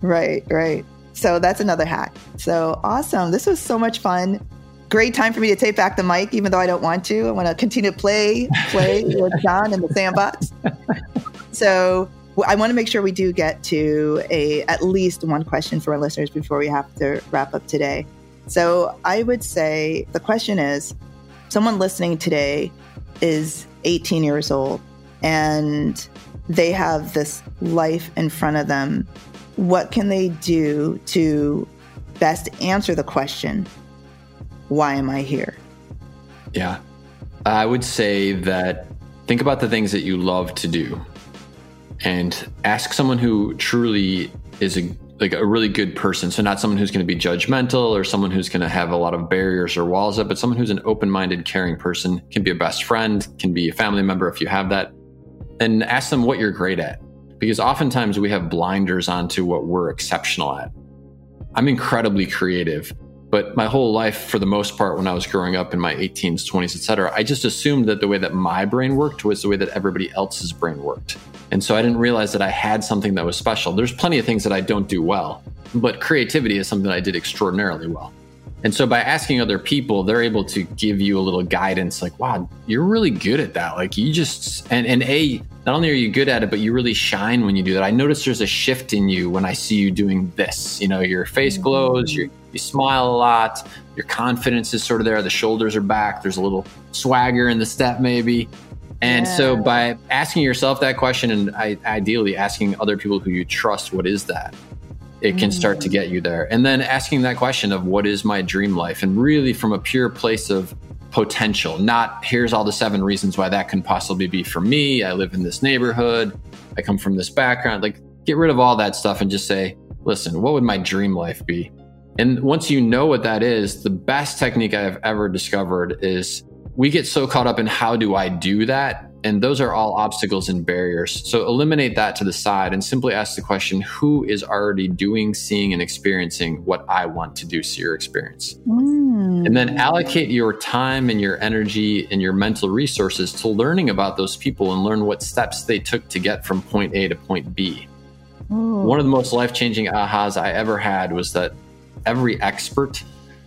Right, right. So that's another hack. So awesome. This was so much fun. Great time for me to take back the mic, even though I don't want to. I want to continue to play, play with John in the sandbox. So I want to make sure we do get to a at least one question for our listeners before we have to wrap up today. So I would say the question is someone listening today is 18 years old and they have this life in front of them. What can they do to best answer the question, why am I here? Yeah. I would say that think about the things that you love to do and ask someone who truly is a like a really good person. So not someone who's going to be judgmental or someone who's going to have a lot of barriers or walls up, but someone who's an open-minded, caring person, can be a best friend, can be a family member if you have that. And ask them what you're great at. Because oftentimes we have blinders onto what we're exceptional at. I'm incredibly creative, but my whole life, for the most part, when I was growing up in my 18s, 20s, etc., I just assumed that the way that my brain worked was the way that everybody else's brain worked. And so I didn't realize that I had something that was special. There's plenty of things that I don't do well, but creativity is something that I did extraordinarily well. And so by asking other people, they're able to give you a little guidance like, wow, you're really good at that. Like you just, and, and A, not only are you good at it, but you really shine when you do that. I notice there's a shift in you when I see you doing this. You know, your face mm-hmm. glows, you you smile a lot, your confidence is sort of there, the shoulders are back, there's a little swagger in the step maybe. And yeah. so by asking yourself that question and I, ideally asking other people who you trust, what is that? it can start to mm. get you there. And then asking that question of what is my dream life? And really from a pure place of potential, not here's all the seven reasons why that can possibly be for me. I live in this neighborhood. I come from this background. Like get rid of all that stuff and just say, listen, what would my dream life be? And once you know what that is, the best technique I have ever discovered is we get so caught up in how do I do that and those are all obstacles and barriers. So eliminate that to the side and simply ask the question who is already doing, seeing, and experiencing what I want to do, see, or experience? Mm. And then allocate your time and your energy and your mental resources to learning about those people and learn what steps they took to get from point A to point B. Ooh. One of the most life changing ahas I ever had was that every expert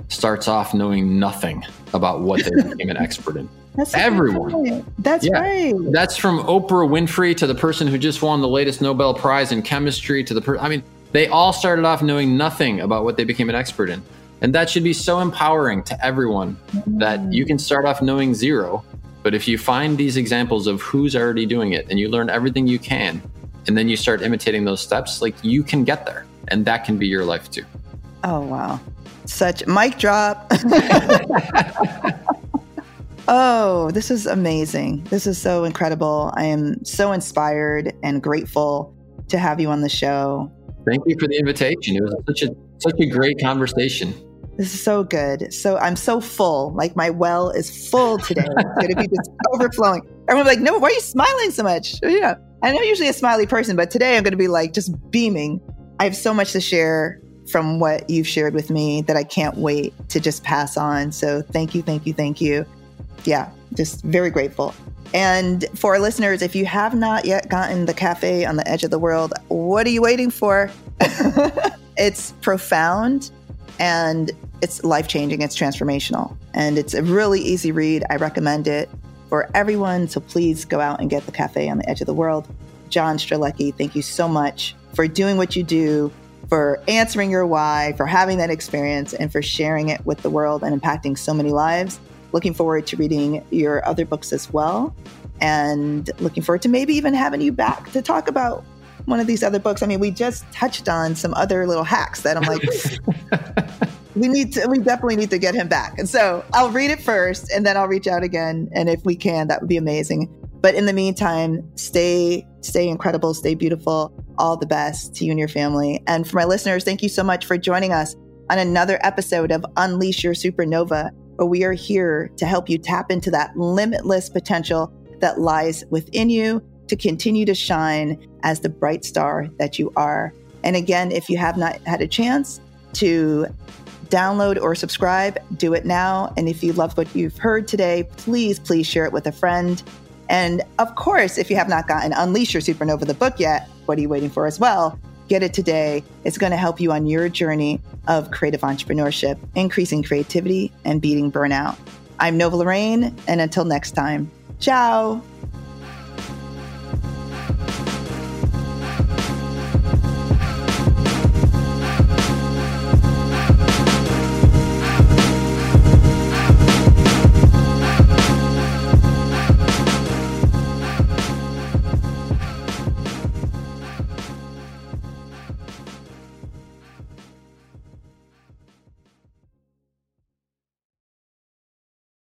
starts off knowing nothing about what they became an expert in. That's everyone. That's yeah. right. That's from Oprah Winfrey to the person who just won the latest Nobel Prize in chemistry to the person. I mean, they all started off knowing nothing about what they became an expert in. And that should be so empowering to everyone mm-hmm. that you can start off knowing zero. But if you find these examples of who's already doing it and you learn everything you can, and then you start imitating those steps, like you can get there. And that can be your life too. Oh, wow. Such mic drop. Oh, this is amazing. This is so incredible. I am so inspired and grateful to have you on the show. Thank you for the invitation. It was such a such a great conversation. This is so good. So I'm so full. Like my well is full today. It's gonna be just overflowing. Everyone's like, no, why are you smiling so much? You know, I'm usually a smiley person, but today I'm gonna be like just beaming. I have so much to share from what you've shared with me that I can't wait to just pass on. So thank you, thank you, thank you yeah, just very grateful. And for our listeners, if you have not yet gotten the cafe on the edge of the world, what are you waiting for? it's profound and it's life changing, it's transformational, and it's a really easy read. I recommend it for everyone. So please go out and get the cafe on the edge of the world. John Strelecky, thank you so much for doing what you do, for answering your why, for having that experience, and for sharing it with the world and impacting so many lives looking forward to reading your other books as well. And looking forward to maybe even having you back to talk about one of these other books. I mean, we just touched on some other little hacks that I'm like, we need to, we definitely need to get him back. And so I'll read it first and then I'll reach out again. And if we can, that would be amazing. But in the meantime, stay, stay incredible, stay beautiful. All the best to you and your family. And for my listeners, thank you so much for joining us on another episode of Unleash Your Supernova but we are here to help you tap into that limitless potential that lies within you to continue to shine as the bright star that you are. And again, if you have not had a chance to download or subscribe, do it now. And if you love what you've heard today, please, please share it with a friend. And of course, if you have not gotten Unleash Your Supernova, the book yet, what are you waiting for as well? Get it today. It's going to help you on your journey of creative entrepreneurship, increasing creativity, and beating burnout. I'm Nova Lorraine, and until next time, ciao.